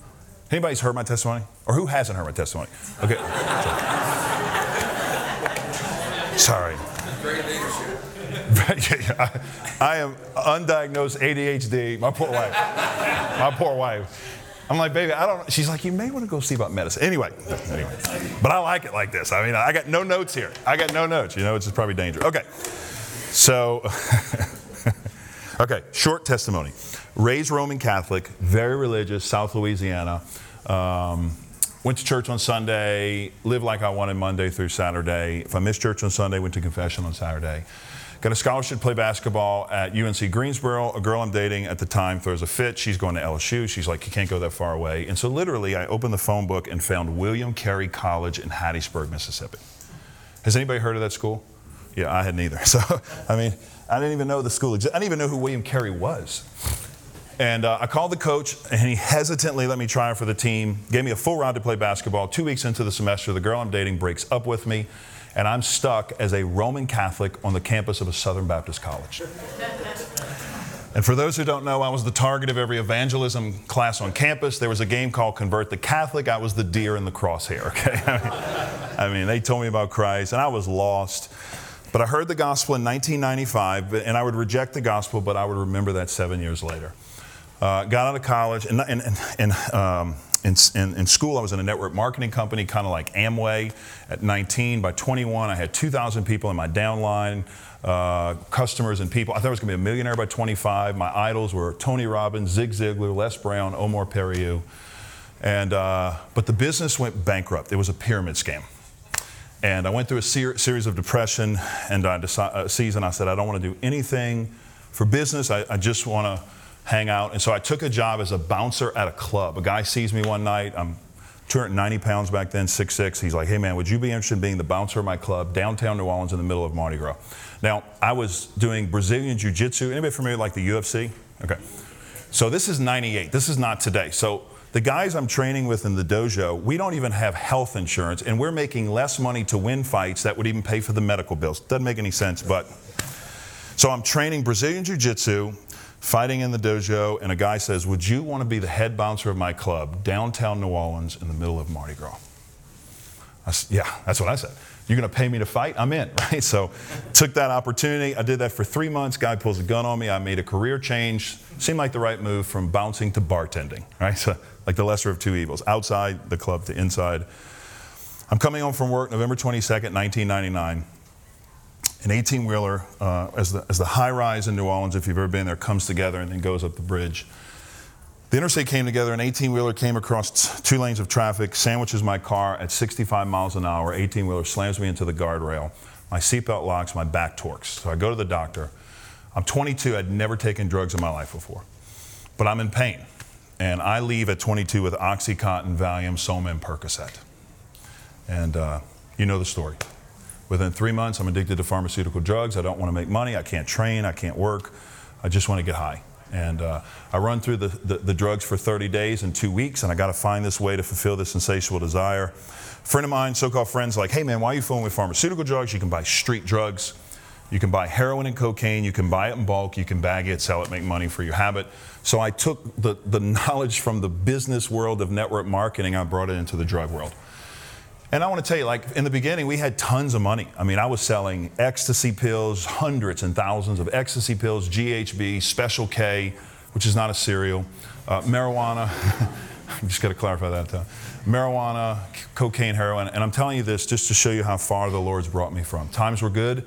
Anybody's heard my testimony? Or who hasn't heard my testimony? Okay. [LAUGHS] Sorry. Great [LAUGHS] leadership. I, I am undiagnosed ADHD. My poor wife. My poor wife. I'm like, baby, I don't. She's like, you may want to go see about medicine. Anyway, anyway. But I like it like this. I mean, I got no notes here. I got no notes. You know, it's probably dangerous. Okay. So, [LAUGHS] okay, short testimony. Raised Roman Catholic, very religious, South Louisiana. Um, went to church on Sunday, lived like I wanted Monday through Saturday. If I missed church on Sunday, went to confession on Saturday. Got a scholarship to play basketball at UNC Greensboro. A girl I'm dating at the time throws a fit. She's going to LSU. She's like, you can't go that far away. And so literally, I opened the phone book and found William Carey College in Hattiesburg, Mississippi. Has anybody heard of that school? Yeah, I hadn't either. [LAUGHS] So, I mean, I didn't even know the school existed. I didn't even know who William Carey was. And uh, I called the coach, and he hesitantly let me try for the team, gave me a full round to play basketball. Two weeks into the semester, the girl I'm dating breaks up with me and I'm stuck as a Roman Catholic on the campus of a Southern Baptist college. And for those who don't know, I was the target of every evangelism class on campus. There was a game called Convert the Catholic. I was the deer in the crosshair, [LAUGHS] okay? I mean, I mean, they told me about Christ, and I was lost. But I heard the gospel in 1995, and I would reject the gospel, but I would remember that seven years later. Uh, got out of college, and, and, and um, in, in, in, school, I was in a network marketing company, kind of like Amway. At 19, by 21, I had 2,000 people in my downline, uh, customers and people. I thought I was going to be a millionaire by 25. My idols were Tony Robbins, Zig Ziglar, Les Brown, Omar Périlleux. And, uh, but the business went bankrupt. It was a pyramid scam. And I went through a ser- series of depression and I decided, a uh, season. I said, I don't want to do anything for business. I, I just want to hang out. And so I took a job as a bouncer at a club. A guy sees me one night. I'm 290 pounds back then, 6'6". He's like, hey man, would you be interested in being the bouncer of my club downtown New Orleans in the middle of Mardi Gras? Now, I was doing Brazilian Jiu Jitsu. Anybody familiar with, like the UFC? Okay. So this is 98. This is not today. So the guys I'm training with in the dojo, we don't even have health insurance, and we're making less money to win fights that would even pay for the medical bills. Doesn't make any sense, but. So I'm training Brazilian Jiu Jitsu fighting in the dojo, and a guy says, Would you want to be the head bouncer of my club, downtown New Orleans, in the middle of Mardi Gras? I said, yeah, that's what I said. You're going to pay me to fight? I'm in, [LAUGHS] right? So took that opportunity. I did that for three months. Guy pulls a gun on me. I made a career change. Seemed like the right move from bouncing to bartending, right? So like the lesser of two evils, outside the club to inside. I'm coming home from work November 22nd, 1999 an 18 wheeler, uh, as, the, as the high rise in New Orleans, if you've ever been there, comes together and then goes up the bridge. The interstate came together, an 18 wheeler came across two lanes of traffic, sandwiches my car at 65 miles an hour. 18 wheeler slams me into the guardrail. My seatbelt locks, my back torques. So I go to the doctor. I'm 22, I'd never taken drugs in my life before, but I'm in pain. And I leave at 22 with Oxycontin, Valium, Soma, and Percocet. And uh, you know the story. Within three months, I'm addicted to pharmaceutical drugs. I don't want to make money. I can't train. I can't work. I just want to get high. And uh, I run through the, the, the, drugs for 30 days and two weeks, and I got to find this way to fulfill this insatiable desire. A friend of mine, so called friends, like, hey man, why are you fooling with pharmaceutical drugs? You can buy street drugs. You can buy heroin and cocaine. You can buy it in bulk. You can bag it, sell it, make money for your habit. So I took the, the knowledge from the business world of network marketing, I brought it into the drug world. And I want to tell you, like in the beginning, we had tons of money. I mean, I was selling ecstasy pills, hundreds and thousands of ecstasy pills, GHB, Special K, which is not a cereal, uh, marijuana. [LAUGHS] I just got to clarify that. Uh, marijuana, cocaine, heroin. And I'm telling you this just to show you how far the Lord's brought me from. Times were good.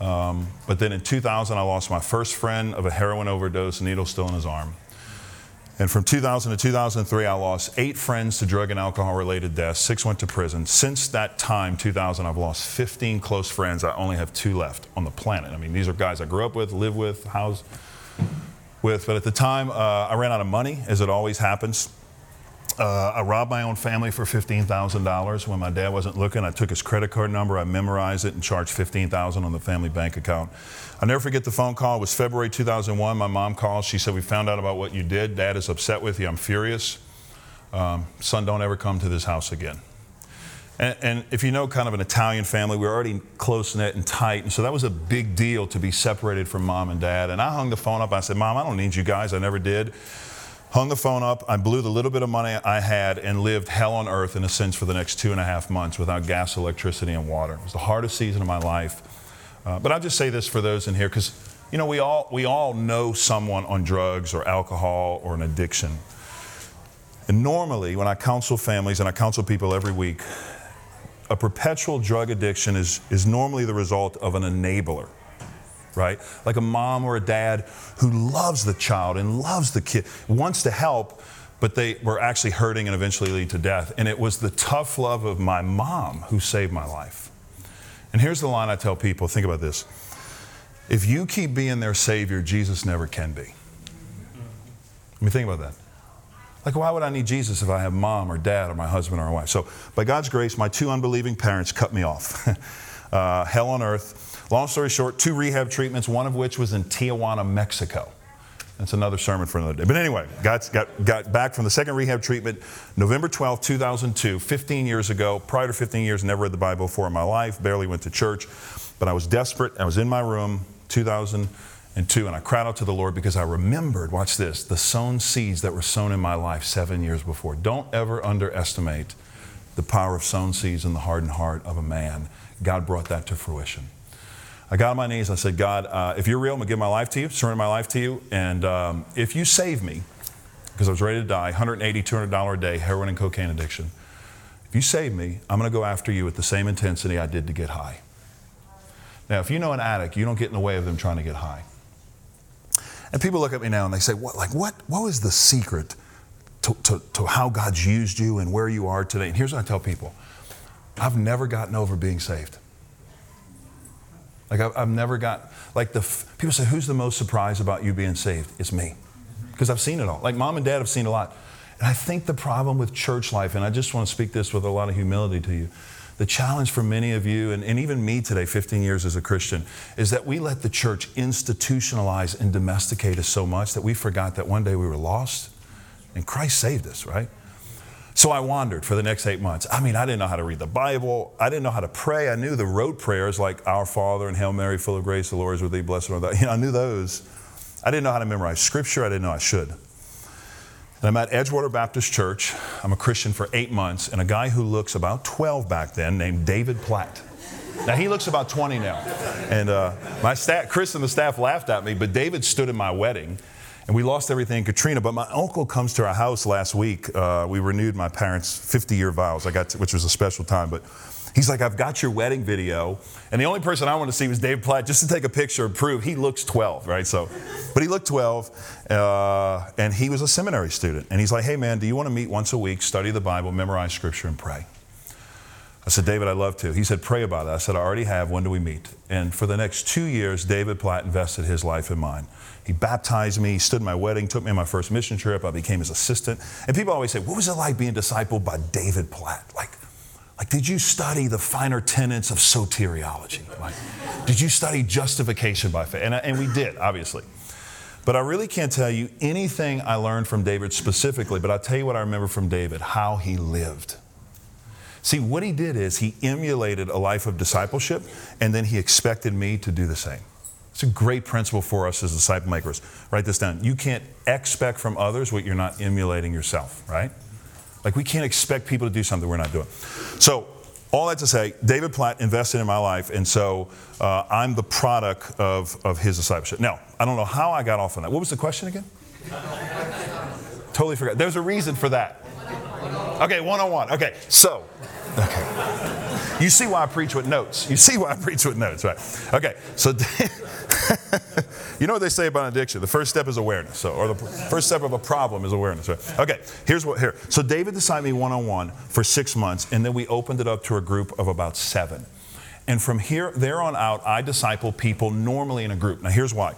Um, but then in 2000, I lost my first friend of a heroin overdose, needle still in his arm. And from 2000 to 2003, I lost eight friends to drug and alcohol related deaths. Six went to prison. Since that time, 2000, I've lost 15 close friends. I only have two left on the planet. I mean, these are guys I grew up with, live with, house with. But at the time, uh, I ran out of money, as it always happens. Uh, I robbed my own family for $15,000 when my dad wasn't looking. I took his credit card number, I memorized it, and charged $15,000 on the family bank account. I'll never forget the phone call. It was February 2001. My mom called. She said, We found out about what you did. Dad is upset with you. I'm furious. Um, son, don't ever come to this house again. And, and, if you know kind of an Italian family, we are already close knit and tight. And so that was a big deal to be separated from mom and dad. And I hung the phone up. I said, Mom, I don't need you guys. I never did hung the phone up. I blew the little bit of money I had and lived hell on earth in a sense for the next two and a half months without gas, electricity, and water. It was the hardest season of my life. Uh, but I'll just say this for those in here because, you know, we all, we all know someone on drugs or alcohol or an addiction. And normally, when I counsel families and I counsel people every week, a perpetual drug addiction is, is normally the result of an enabler right? Like a mom or a dad who loves the child and loves the kid, wants to help, but they were actually hurting and eventually lead to death. And it was the tough love of my mom who saved my life. And here's the line I tell people think about this. If you keep being their Savior, Jesus never can be. Let me think about that. Like, why would I need Jesus if I have mom or dad or my husband or my wife? So, by God's grace, my two unbelieving parents cut me off. [LAUGHS] uh, hell on earth. Long story short, two rehab treatments, one of which was in Tijuana, Mexico. That's another sermon for another day. But anyway, got, got, got back from the second rehab treatment November 12, 2002, 15 years ago. Prior to 15 years, never read the Bible before in my life, barely went to church. But I was desperate. I was in my room, 2002, and I cried out to the Lord because I remembered, watch this, the sown seeds that were sown in my life seven years before. Don't ever underestimate the power of sown seeds in the hardened heart of a man. God brought that to fruition. I got on my knees. I said, God, uh, if you're real, I'm going to give my life to you, surrender my life to you. And um, if you save me, because I was ready to die, $180, $200 a day, heroin and cocaine addiction. If you save me, I'm going to go after you with the same intensity I did to get high. Now, if you know an addict, you don't get in the way of them trying to get high. And people look at me now and they say, what, like, what, what was the secret to, to, to how God's used you and where you are today? And here's what I tell people I've never gotten over being saved. Like, I've, I've never got, like, the, people say, who's the most surprised about you being saved? It's me. Because I've seen it all. Like, mom and dad have seen a lot. And I think the problem with church life, and I just want to speak this with a lot of humility to you, the challenge for many of you, and, and even me today, 15 years as a Christian, is that we let the church institutionalize and domesticate us so much that we forgot that one day we were lost and Christ saved us, right? So I wandered for the next eight months. I mean, I didn't know how to read the Bible. I didn't know how to pray. I knew the rote prayers like Our Father and Hail Mary, full of grace, the Lord is with thee, blessed are thou. [LAUGHS] You know, I knew those. I didn't know how to memorize scripture. I didn't know I should. And I'm at Edgewater Baptist Church. I'm a Christian for eight months, and a guy who looks about 12 back then, named David Platt. Now he looks about 20 now, and uh, my staff, Chris and the staff laughed at me, but David stood in my wedding, and we lost everything in Katrina. But my uncle comes to our house last week. Uh, we renewed my parents' 50-year vows. I got, to, which was a special time, but He's like, I've got your wedding video. And the only person I want to see was Dave Platt just to take a picture and prove he looks 12, right? So, but he looked 12, uh, and he was a seminary student. And he's like, hey, man, do you want to meet once a week, study the Bible, memorize scripture, and pray? I said, David, I'd love to. He said, pray about it. I said, I already have. When do we meet? And for the next two years, David Platt invested his life in mine. He baptized me, he stood my wedding, took me on my first mission trip. I became his assistant. And people always say, What was it like being discipled by David Platt? Like, like, did you study the finer tenets of soteriology? Like, did you study justification by faith? And, and we did, obviously. But I really can't tell you anything I learned from David specifically, but I'll tell you what I remember from David how he lived. See, what he did is he emulated a life of discipleship, and then he expected me to do the same. It's a great principle for us as disciple makers. Write this down. You can't expect from others what you're not emulating yourself, right? Like, we can't expect people to do something we're not doing. So, all that to say, David Platt invested in my life, and so uh, I'm the product of, of his discipleship. Now, I don't know how I got off on that. What was the question again? [LAUGHS] totally forgot. There's a reason for that. Okay, one on one. Okay, so, okay. You see why I preach with notes. You see why I [LAUGHS] preach with notes, right? Okay, so [LAUGHS] you know what they say about addiction? The first step is awareness. So, or the first step of a problem is awareness. Right? Okay, here's what here. So David decided me one on one for six months, and then we opened it up to a group of about seven. And from here, there on out, I disciple people normally in a group. Now, here's why.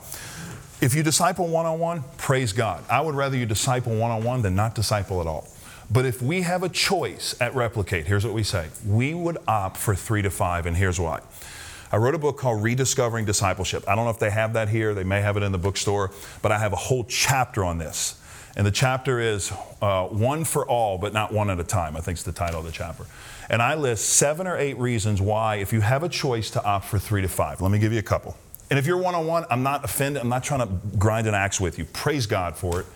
If you disciple one on one, praise God. I would rather you disciple one on one than not disciple at all. But if we have a choice at Replicate, here's what we say we would opt for three to five, and here's why. I wrote a book called Rediscovering Discipleship. I don't know if they have that here, they may have it in the bookstore, but I have a whole chapter on this. And the chapter is uh, One for All, but not one at a time, I think is the title of the chapter. And I list seven or eight reasons why, if you have a choice to opt for three to five, let me give you a couple. And if you're one on one, I'm not offended, I'm not trying to grind an axe with you. Praise God for it.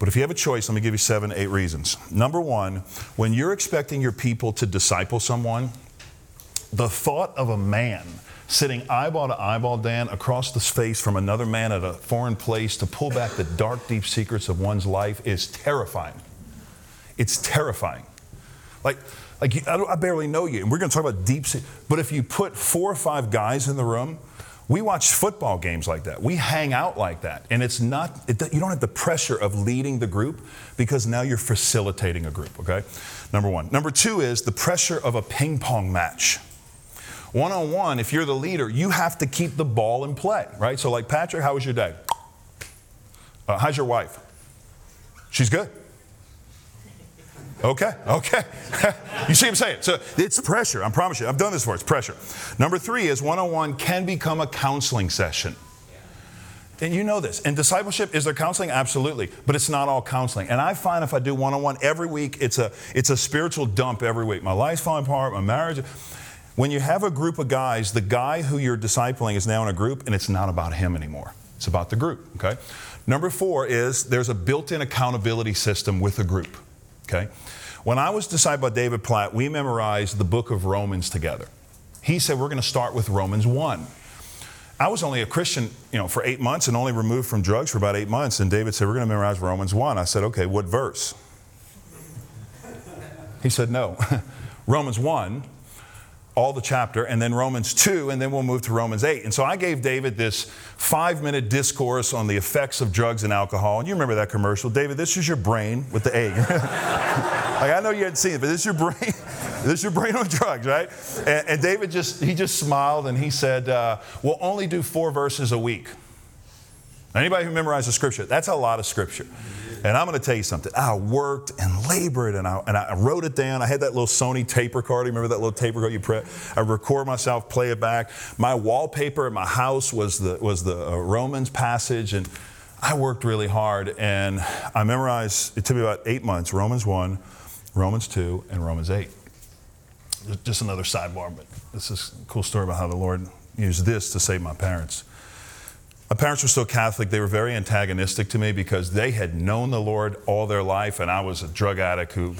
But if you have a choice, let me give you seven, eight reasons. Number one, when you're expecting your people to disciple someone, the thought of a man sitting eyeball to eyeball, Dan, across the space from another man at a foreign place to pull back the dark, deep secrets of one's life is terrifying. It's terrifying. Like, like I, I barely know you, and we're going to talk about deep. But if you put four or five guys in the room, we watch football games like that. We hang out like that, and it's not. It, you don't have the pressure of leading the group because now you're facilitating a group. Okay, number one. Number two is the pressure of a ping pong match. One on one, if you're the leader, you have to keep the ball in play, right? So, like, Patrick, how was your day? Uh, how's your wife? She's good. Okay, okay. [LAUGHS] you see what I'm saying? So it's pressure. I promise you. I've done this before. It's pressure. Number three is one on one can become a counseling session. And you know this. And discipleship, is there counseling? Absolutely. But it's not all counseling. And I find if I do one on one every week, it's a, it's a spiritual dump every week. My life's falling apart, my marriage. When you have a group of guys, the guy who you're discipling is now in a group, and it's not about him anymore. It's about the group, okay? Number four is there's a built in accountability system with a group, okay? When I was discipled by David Platt, we memorized the book of Romans together. He said, We're going to start with Romans 1. I was only a Christian, you know, for eight months and only removed from drugs for about eight months. And David said, We're going to memorize Romans 1. I said, Okay, what verse? He said, No. [LAUGHS] Romans 1, all the chapter, and then Romans 2, and then we'll move to Romans 8. And so I gave David this five minute discourse on the effects of drugs and alcohol. And you remember that commercial. David, this is your brain with the egg. [LAUGHS] like, I know you hadn't seen it, but this is your brain. [LAUGHS] this is your brain on drugs, right? And, and David just, he just smiled and he said, uh, We'll only do four verses a week. Anybody who memorizes scripture, that's a lot of scripture. And I'm going to tell you something. I worked and labored and I, and I wrote it down. I had that little Sony tape recorder. Remember that little tape recorder you press? I record myself, play it back. My wallpaper at my house was the, was the uh, Romans passage. And I worked really hard. And I memorized, it took me about eight months Romans 1, Romans 2, and Romans 8. Just another sidebar, but this is a cool story about how the Lord used this to save my parents. My parents were still Catholic. They were very antagonistic to me because they had known the Lord all their life, and I was a drug addict who,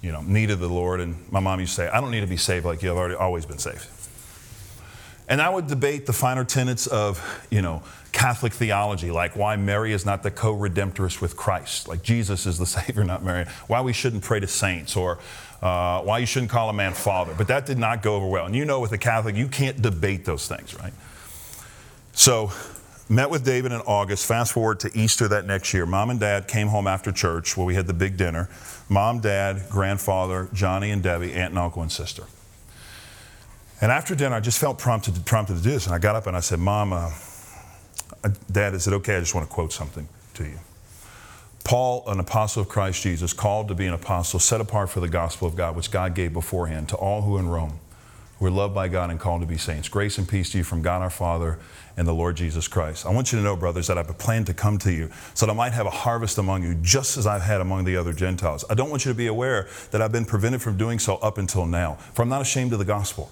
you know, needed the Lord. And my mom used to say, "I don't need to be saved like you. I've already always been saved." And I would debate the finer tenets of, you know, Catholic theology, like why Mary is not the co-redemptrix with Christ, like Jesus is the [LAUGHS] Savior, not Mary. Why we shouldn't pray to saints, or uh, why you shouldn't call a man father. But that did not go over well. And you know, with a Catholic, you can't debate those things, right? So met with David in August. Fast forward to Easter that next year. Mom and dad came home after church where we had the big dinner. Mom, dad, grandfather, Johnny and Debbie, aunt and uncle and sister. And after dinner, I just felt prompted, prompted to do this. And I got up and I said, Mom, uh, Dad, is it okay? I just want to quote something to you. Paul, an apostle of Christ Jesus, called to be an apostle, set apart for the gospel of God, which God gave beforehand to all who in Rome who are loved by God and called to be saints. Grace and peace to you from God our Father and the Lord Jesus Christ. I want you to know, brothers, that I have a plan to come to you so that I might have a harvest among you, just as I've had among the other Gentiles. I don't want you to be aware that I've been prevented from doing so up until now, for I'm not ashamed of the gospel.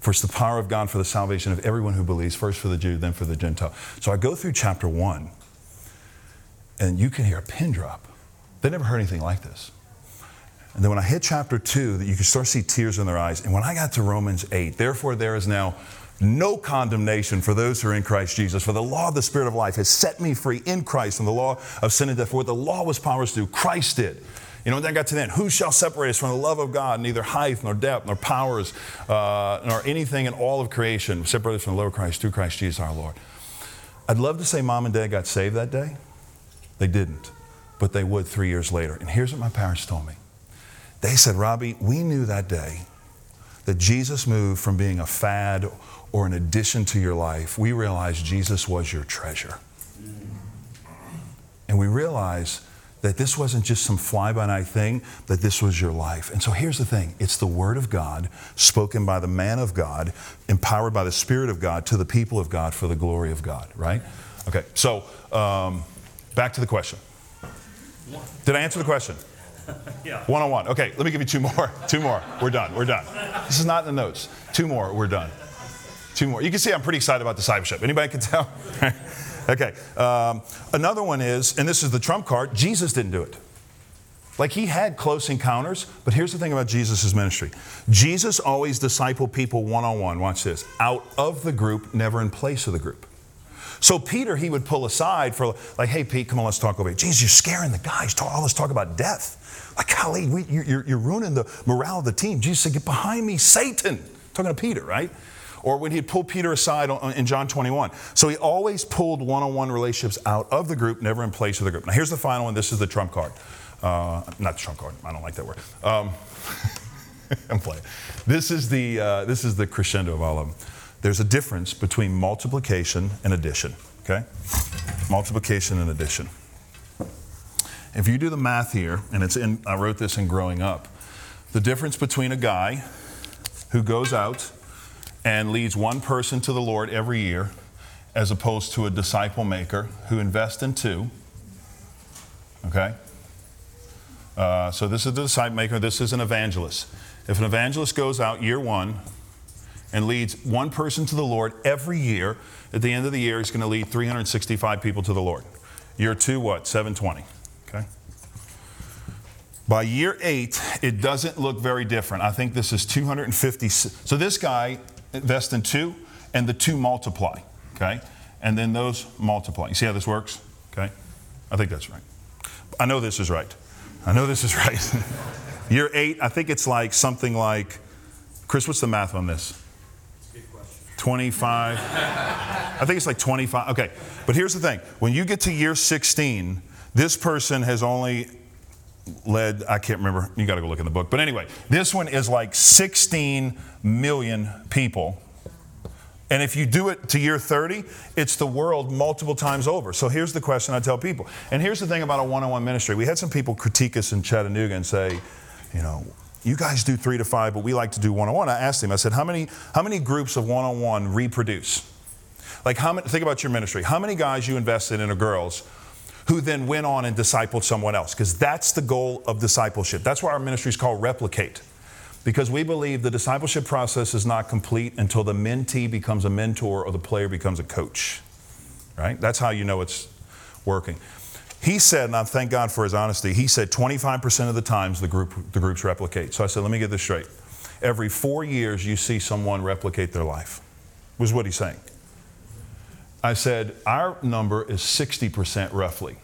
For it's the power of God for the salvation of everyone who believes, first for the Jew, then for the Gentile. So I go through chapter one, and you can hear a pin drop. They never heard anything like this. And then when I hit chapter two, that you can start to see tears in their eyes. And when I got to Romans 8, therefore there is now no condemnation for those who are in Christ Jesus. For the law of the Spirit of life has set me free in Christ from the law of sin and death. For what the law was powerless to do, Christ did. You know, and then I got to the end. Who shall separate us from the love of God? Neither height, nor depth, nor powers, uh, nor anything in all of creation separate us from the love of Christ through Christ Jesus our Lord. I'd love to say mom and dad got saved that day. They didn't, but they would three years later. And here's what my parents told me they said, Robby, we knew that day that Jesus moved from being a fad or an addition to your life. We realized Jesus was your treasure. And we realized that this wasn't just some fly by night thing, that this was your life. And so here's the thing it's the Word of God, spoken by the man of God, empowered by the Spirit of God to the people of God for the glory of God, right? Okay, so um, back to the question. Did I answer the question? [LAUGHS] Yeah. One on one. Okay, let me give you two more. [LAUGHS] Two more. We're done. We're done. This is not in the notes. Two more. We're done. Two more. You can see I'm pretty excited about discipleship. Anybody can [LAUGHS] tell? okay. Um, another one is, and this is the trump card Jesus didn't do it. Like he had close encounters, but here's the thing about Jesus' ministry Jesus always discipled people one on one. Watch this out of the group, never in place of the group. So Peter, he would pull aside for like, hey Pete, come on, let's talk over here. Jesus, you're scaring the guys. Talk, all this talk about death. Like, golly, we, you're, you're ruining the morale of the team. Jesus said, get behind me, Satan. Talking to Peter, right? Or when he'd pull Peter aside in John 21. So he always pulled one-on-one relationships out of the group, never in place of the group. Now here's the final one. This is the trump card. Uh, not the trump card. I don't like that word. Um, [LAUGHS] I'm playing. This is the uh, this is the crescendo of all of them. There's a difference between multiplication and addition. Okay, multiplication and addition. If you do the math here, and it's in, I wrote this in growing up, the difference between a guy who goes out and leads one person to the Lord every year, as opposed to a disciple maker who invests in two. Okay? Uh, so this is the disciple maker, this is an evangelist. If an evangelist goes out year one and leads one person to the Lord every year, at the end of the year, he's going to lead 365 people to the Lord. Year two, what? 720. Okay? By year eight, it doesn't look very different. I think this is 250. So this guy invests in two, and the two multiply. okay? And then those multiply. You see how this works? Okay? I think that's right. I know this is right. I know this is [LAUGHS] right. Year eight, I think it's like something like, Chris, what's the math on this? 25. I think it's like 25. Okay. But here's the thing when you get to year 16, this person has only led, I can't remember, you got to go look in the book. But anyway, this one is like 16 million people. And if you do it to year 30, it's the world multiple times over. So here's the question I tell people. And here's the thing about a one on one ministry. We had some people critique us in Chattanooga and say, you know, you guys do three to five, but we like to do one on one. I asked him, I said, how many, how many groups of one on one reproduce? Like, how many, think about your ministry. How many guys you invested in are girls who then went on and discipled someone else? Because that's the goal of discipleship. That's why our ministry is called Replicate. Because we believe the discipleship process is not complete until the mentee becomes a mentor or the player becomes a coach. Right? That's how you know it's working. He said, and I thank God for his honesty, he said 25% of the times the, group, the groups replicate. So I said, let me get this straight. Every four years, you see someone replicate their life, was what he's saying. I said, our number is 60% roughly.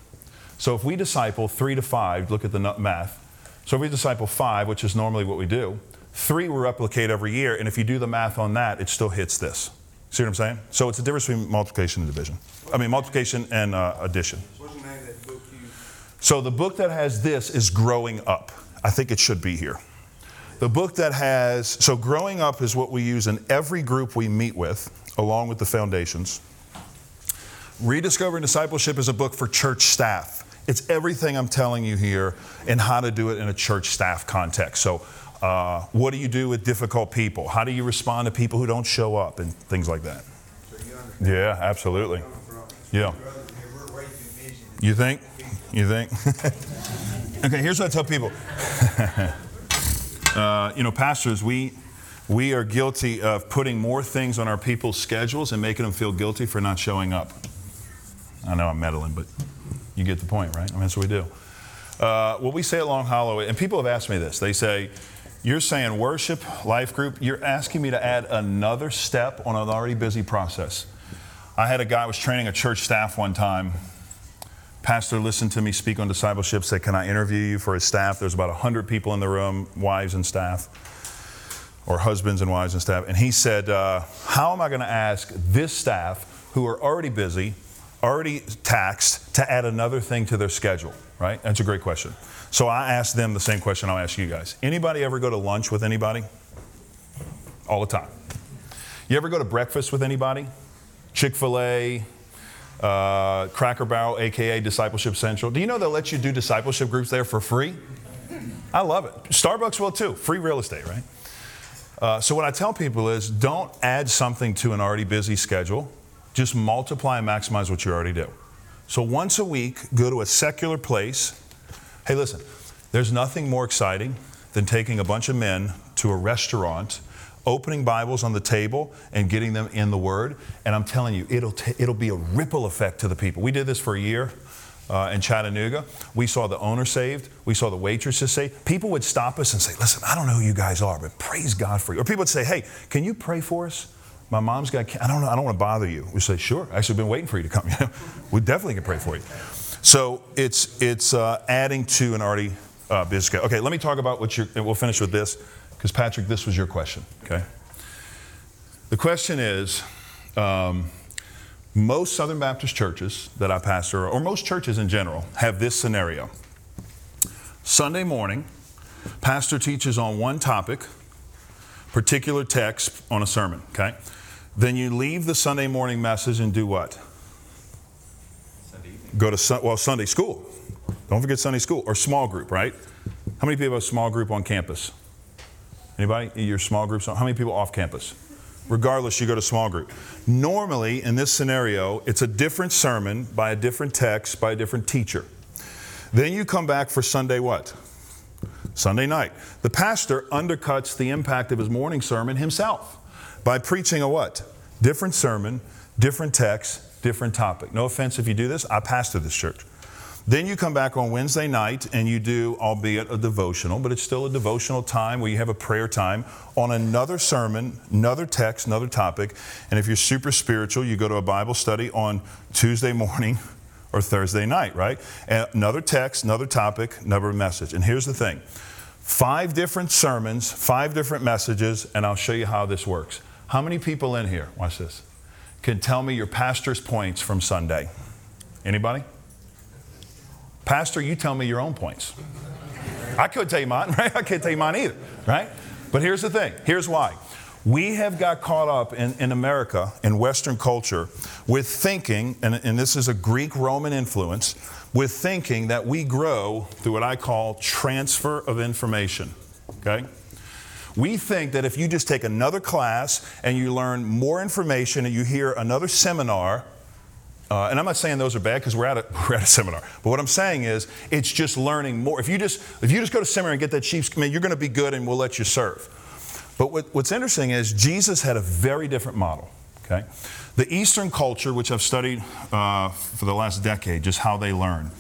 So if we disciple three to five, look at the math. So if we disciple five, which is normally what we do, three will replicate every year. And if you do the math on that, it still hits this. See what I'm saying? So it's a difference between multiplication and division. I mean, multiplication and uh, addition. So the book that has this is Growing Up. I think it should be here. The book that has, so Growing Up is what we use in every group we meet with, along with the foundations. Rediscovering Discipleship is a book for church staff. It's everything I'm telling you here and how to do it in a church staff context. So, uh, what do you do with difficult people? How do you respond to people who don't show up and things like that? Yeah, absolutely. Yeah. You think? You think? [LAUGHS] okay, here's what I tell people. [LAUGHS] uh, you know, pastors, we we are guilty of putting more things on our people's schedules and making them feel guilty for not showing up. I know I'm meddling, but you get the point, right? I mean, that's what we do. Uh, what we say at Long Hollow, and people have asked me this, they say, You're saying worship, life group, you're asking me to add another step on an already busy process. I had a guy who was training a church staff one time pastor listened to me speak on discipleship, said, Can I interview you for his staff? There's about 100 people in the room, wives and staff, or husbands and wives and staff. And he said, uh, How am I going to ask this staff, who are already busy, already taxed, to add another thing to their schedule? Right? That's a great question. So I asked them the same question I'll ask you guys. Anybody ever go to lunch with anybody? All the time. You ever go to breakfast with anybody? Chick fil A, uh, Cracker Barrel, aka Discipleship Central. Do you know they'll let you do discipleship groups there for free? I love it. Starbucks will too. Free real estate, right? Uh, so what I tell people is don't add something to an already busy schedule. Just multiply and maximize what you already do. So once a week, go to a secular place. Hey, listen, there's nothing more exciting than taking a bunch of men to a restaurant opening Bibles on the table and getting them in the Word. And I'm telling you, it'll, t- it'll be a ripple effect to the people. We did this for a year. Uh, in Chattanooga, we saw the owner saved. We saw the waitresses saved. People would stop us and say, Listen, I don't know who you guys are, but praise God for you. Or people would say, Hey, can you pray for us? My mom's got, I don't know, I don't want to bother you. We say, Sure. Actually, been waiting for you to come. [LAUGHS] we definitely can pray for you. So it's, it's uh, adding to an already uh, busy. Okay, let me talk about what you're, we'll finish with this. Because, Patrick, this was your question, okay? The question is um, most Southern Baptist churches that I pastor, or most churches in general, have this scenario. Sunday morning, pastor teaches on one topic, particular text on a sermon, okay? Then you leave the Sunday morning message and do what? Sunday evening. Go to, well, Sunday school. Don't forget Sunday school or small group, right? How many people have a small group on campus? Anybody? Your small groups? How many people off campus? Regardless, you go to small group. Normally, in this scenario, it's a different sermon by a different text by a different teacher. Then you come back for Sunday what? Sunday night. The pastor undercuts the impact of his morning sermon himself by preaching a what? Different sermon, different text, different topic. No offense if you do this, I pastor this church. Then you come back on Wednesday night and you do, albeit a devotional, but it's still a devotional time where you have a prayer time on another sermon, another text, another topic. And if you're super spiritual, you go to a Bible study on Tuesday morning [LAUGHS] or Thursday night, right? And another text, another topic, another message. And here's the thing five different sermons, five different messages, and I'll show you how this works. How many people in here, watch this, can tell me your pastor's points from Sunday? Anybody? Pastor, you tell me your own points. I could tell you mine, [LAUGHS] right? I can't tell you mine either, right? But here's the thing here's why. We have got caught up in, in America, in Western culture, with thinking, and, and this is a Greek Roman influence, with thinking that we grow through what I call transfer of information. Okay? We think that if you just take another class and you learn more information and you hear another seminar, uh, and I'm not saying those are bad because we're, at a, [LAUGHS] we're at a seminar. But what I'm saying is it's just learning more. If you just, if you just go to seminar and get that sheep's command, you're going to be good and we'll let you serve. But what, what's interesting is Jesus had a very different model. Okay? The Eastern culture, which I've studied uh, for the last decade, just how they learn,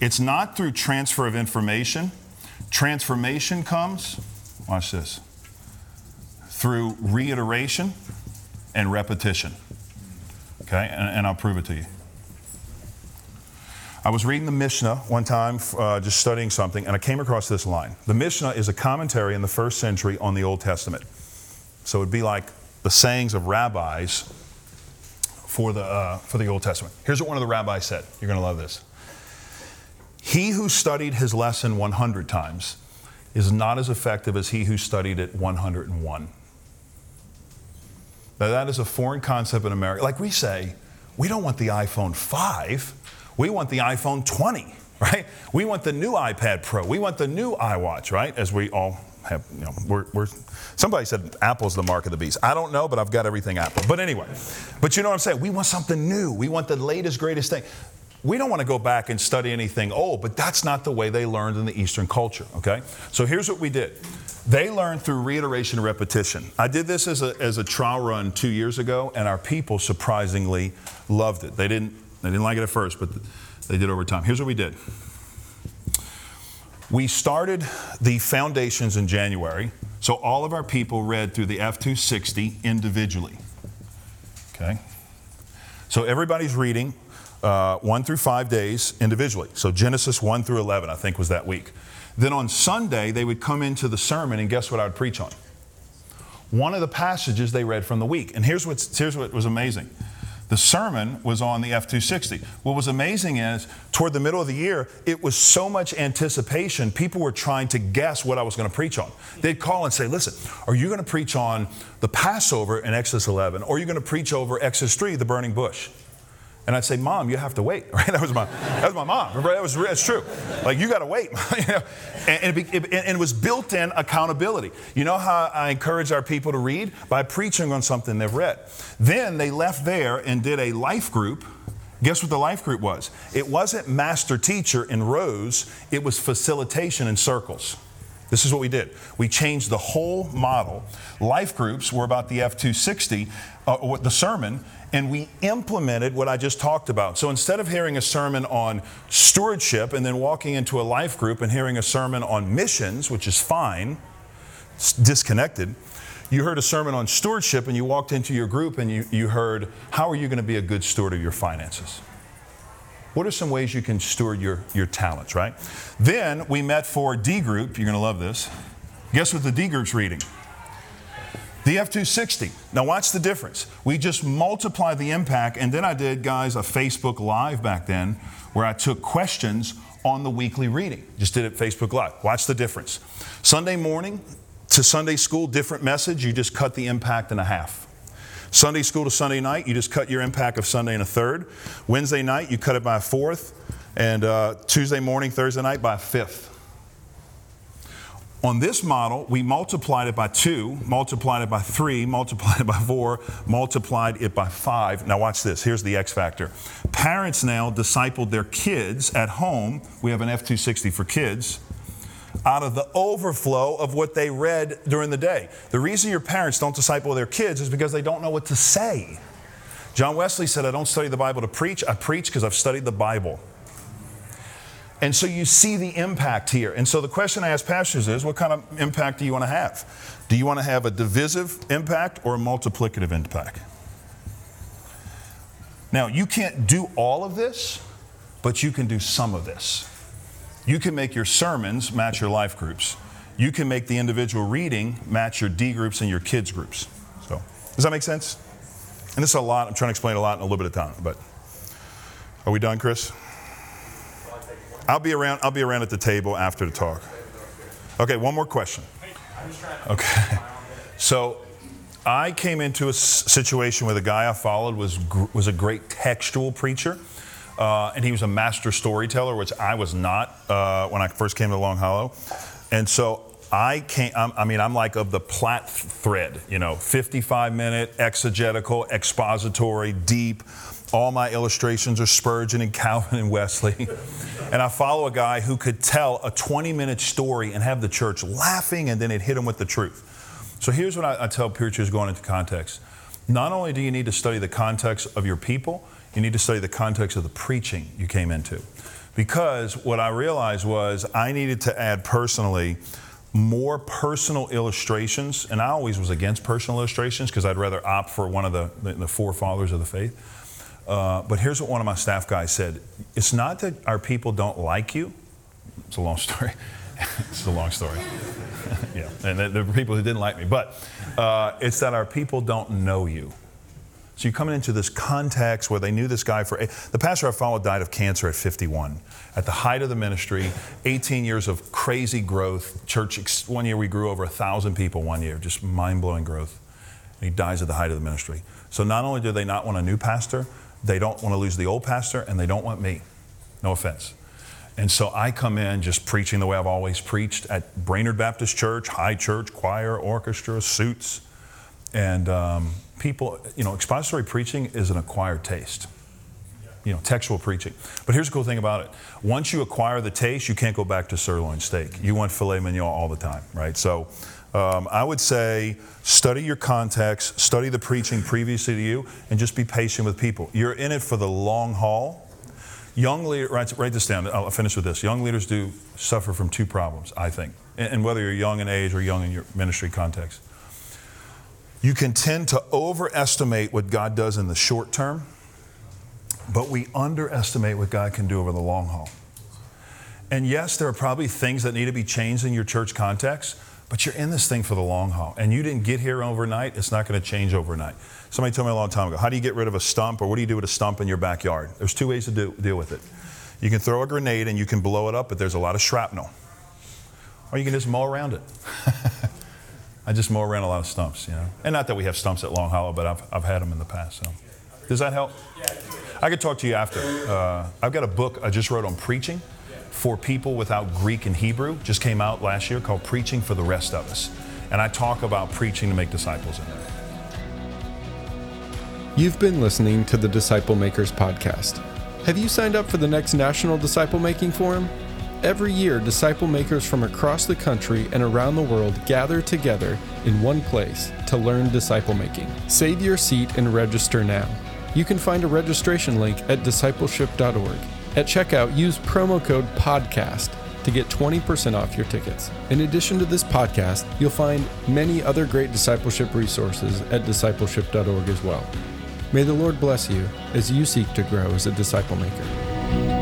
it's not through transfer of information. Transformation comes, watch this, through reiteration and repetition. Okay, and, and I'll prove it to you. I was reading the Mishnah one time, uh, just studying something, and I came across this line. The Mishnah is a commentary in the first century on the Old Testament. So it'd be like the sayings of rabbis for the, uh, for the Old Testament. Here's what one of the rabbis said. You're going to love this. He who studied his lesson 100 times is not as effective as he who studied it 101. Now, that is a foreign concept in America. Like we say, we don't want the iPhone 5, we want the iPhone 20, right? We want the new iPad Pro, we want the new iWatch, right? As we all have, you know, we're, we're, somebody said Apple's the mark of the beast. I don't know, but I've got everything Apple. But anyway, but you know what I'm saying? We want something new, we want the latest, greatest thing. We don't want to go back and study anything old, but that's not the way they learned in the Eastern culture, okay? So here's what we did. They learned through reiteration and repetition. I did this as a, as a trial run two years ago, and our people surprisingly loved it. They didn't, they didn't like it at first, but they did over time. Here's what we did. We started the foundations in January, so all of our people read through the F260 individually. Okay? So everybody's reading uh, one through five days individually. So Genesis 1 through 11, I think, was that week. Then on Sunday, they would come into the sermon, and guess what I would preach on? One of the passages they read from the week. And here's, what's, here's what was amazing the sermon was on the F 260. What was amazing is, toward the middle of the year, it was so much anticipation, people were trying to guess what I was going to preach on. They'd call and say, Listen, are you going to preach on the Passover in Exodus 11, or are you going to preach over Exodus 3, the burning bush? And I'd say, Mom, you have to wait. [LAUGHS] Right? That was my, that was my mom. That was that's true. Like you got to wait. [LAUGHS] you know? and, it, it, and, it, was built-in accountability. You know how I encourage our people to read by preaching on something they've read. Then they left there and did a life group. Guess what the life group was? It wasn't master teacher in rows. It was facilitation in circles. This is what we did. We changed the whole model. Life groups were about the F 260, uh, the sermon, and we implemented what I just talked about. So instead of hearing a sermon on stewardship and then walking into a life group and hearing a sermon on missions, which is fine, disconnected, you heard a sermon on stewardship and you walked into your group and you, you heard, How are you going to be a good steward of your finances? What are some ways you can steward your, your talents, right? Then we met for D group. You're going to love this. Guess what the D group's reading? The F 260. Now, watch the difference. We just multiplied the impact, and then I did, guys, a Facebook Live back then where I took questions on the weekly reading. Just did it Facebook Live. Watch the difference. Sunday morning to Sunday school, different message. You just cut the impact in a half. Sunday school to Sunday night, you just cut your impact of Sunday in a third. Wednesday night, you cut it by a fourth. And uh, Tuesday morning, Thursday night, by a fifth. On this model, we multiplied it by two, multiplied it by three, [LAUGHS] multiplied it by four, multiplied it by five. Now, watch this. Here's the X factor. Parents now discipled their kids at home. We have an F 260 for kids out of the overflow of what they read during the day. The reason your parents don't disciple their kids is because they don't know what to say. John Wesley said, I don't study the Bible to preach, I preach because I've studied the Bible. And so you see the impact here. And so the question I ask pastors is what kind of impact do you want to have? Do you want to have a divisive impact or a multiplicative impact? Now, you can't do all of this, but you can do some of this. You can make your sermons match your life groups. You can make the individual reading match your D groups and your kids groups. So, does that make sense? And this is a lot. I'm trying to explain a lot in a little bit of time, but are we done, Chris? I'll be around. I'll be around at the table after the talk. Okay, one more question. Okay, so I came into a situation where the guy I followed was was a great textual preacher, uh, and he was a master storyteller, which I was not uh, when I first came to Long Hollow, and so I can't, I'm, i mean, I'm like of the plat thread, you know, 55 minute, exegetical, expository, deep. All my illustrations are Spurgeon and Calvin and Wesley. [LAUGHS] and I follow a guy who could tell a 20 minute story and have the church laughing and then it hit them with the truth. So here's what I, I tell preachers going into context. Not only do you need to study the context of your people, you need to study the context of the preaching you came into. Because what I realized was I needed to add personally more personal illustrations, and I always was against personal illustrations because I'd rather opt for one of the, the, the four fathers of the faith. Uh, but here's what one of my staff guys said It's not that our people don't like you, it's a long story. [LAUGHS] it's a long story. [LAUGHS] yeah, and there were people who didn't like me, but uh, it's that our people don't know you. So you're coming into this context where they knew this guy for the pastor I followed died of cancer at 51. At the height of the ministry, 18 years of crazy growth. Church, one year we grew over a thousand people. One year, just mind blowing growth. And he dies at the height of the ministry. So not only do they not want a new pastor, they don't want to lose the old pastor, and they don't want me. No offense. And so I come in just preaching the way I've always preached at Brainerd Baptist Church, high church, choir, orchestra, suits, and. Um, people, you know, expository preaching is an acquired taste. You know, textual preaching. But here's the cool thing about it. Once you acquire the taste, you can't go back to sirloin steak. You want filet mignon all the time, right? So um, I would say study your context, study the preaching previously to you, and just be patient with people. You're in it for the long haul. Young leaders, write, write this down, I'll finish with this. Young leaders do suffer from two problems, I think, and, and whether you're young in age or young in your ministry context. You can tend to overestimate what God does in the short term, but we underestimate what God can do over the long haul. And yes, there are probably things that need to be changed in your church context, but you're in this thing for the long haul. And you didn't get here overnight, it's not going to change overnight. Somebody told me a long time ago, how do you get rid of a stump or what do you do with a stump in your backyard? There's two ways to do, deal with it. You can throw a grenade and you can blow it up, but there's a lot of shrapnel. Or you can just mow around it. [LAUGHS] I just mow around a lot of stumps, you know. And not that we have stumps at Long Hollow, but I've, I've had them in the past. So, does that help? I could talk to you after. Uh, I've got a book I just wrote on preaching for people without Greek and Hebrew. Just came out last year called Preaching for the Rest of Us, and I talk about preaching to make disciples in there. You've been listening to the Disciple Makers podcast. Have you signed up for the next National Disciple Making Forum? Every year, disciple makers from across the country and around the world gather together in one place to learn disciple making. Save your seat and register now. You can find a registration link at discipleship.org. At checkout, use promo code PODCAST to get 20% off your tickets. In addition to this podcast, you'll find many other great discipleship resources at discipleship.org as well. May the Lord bless you as you seek to grow as a disciple maker.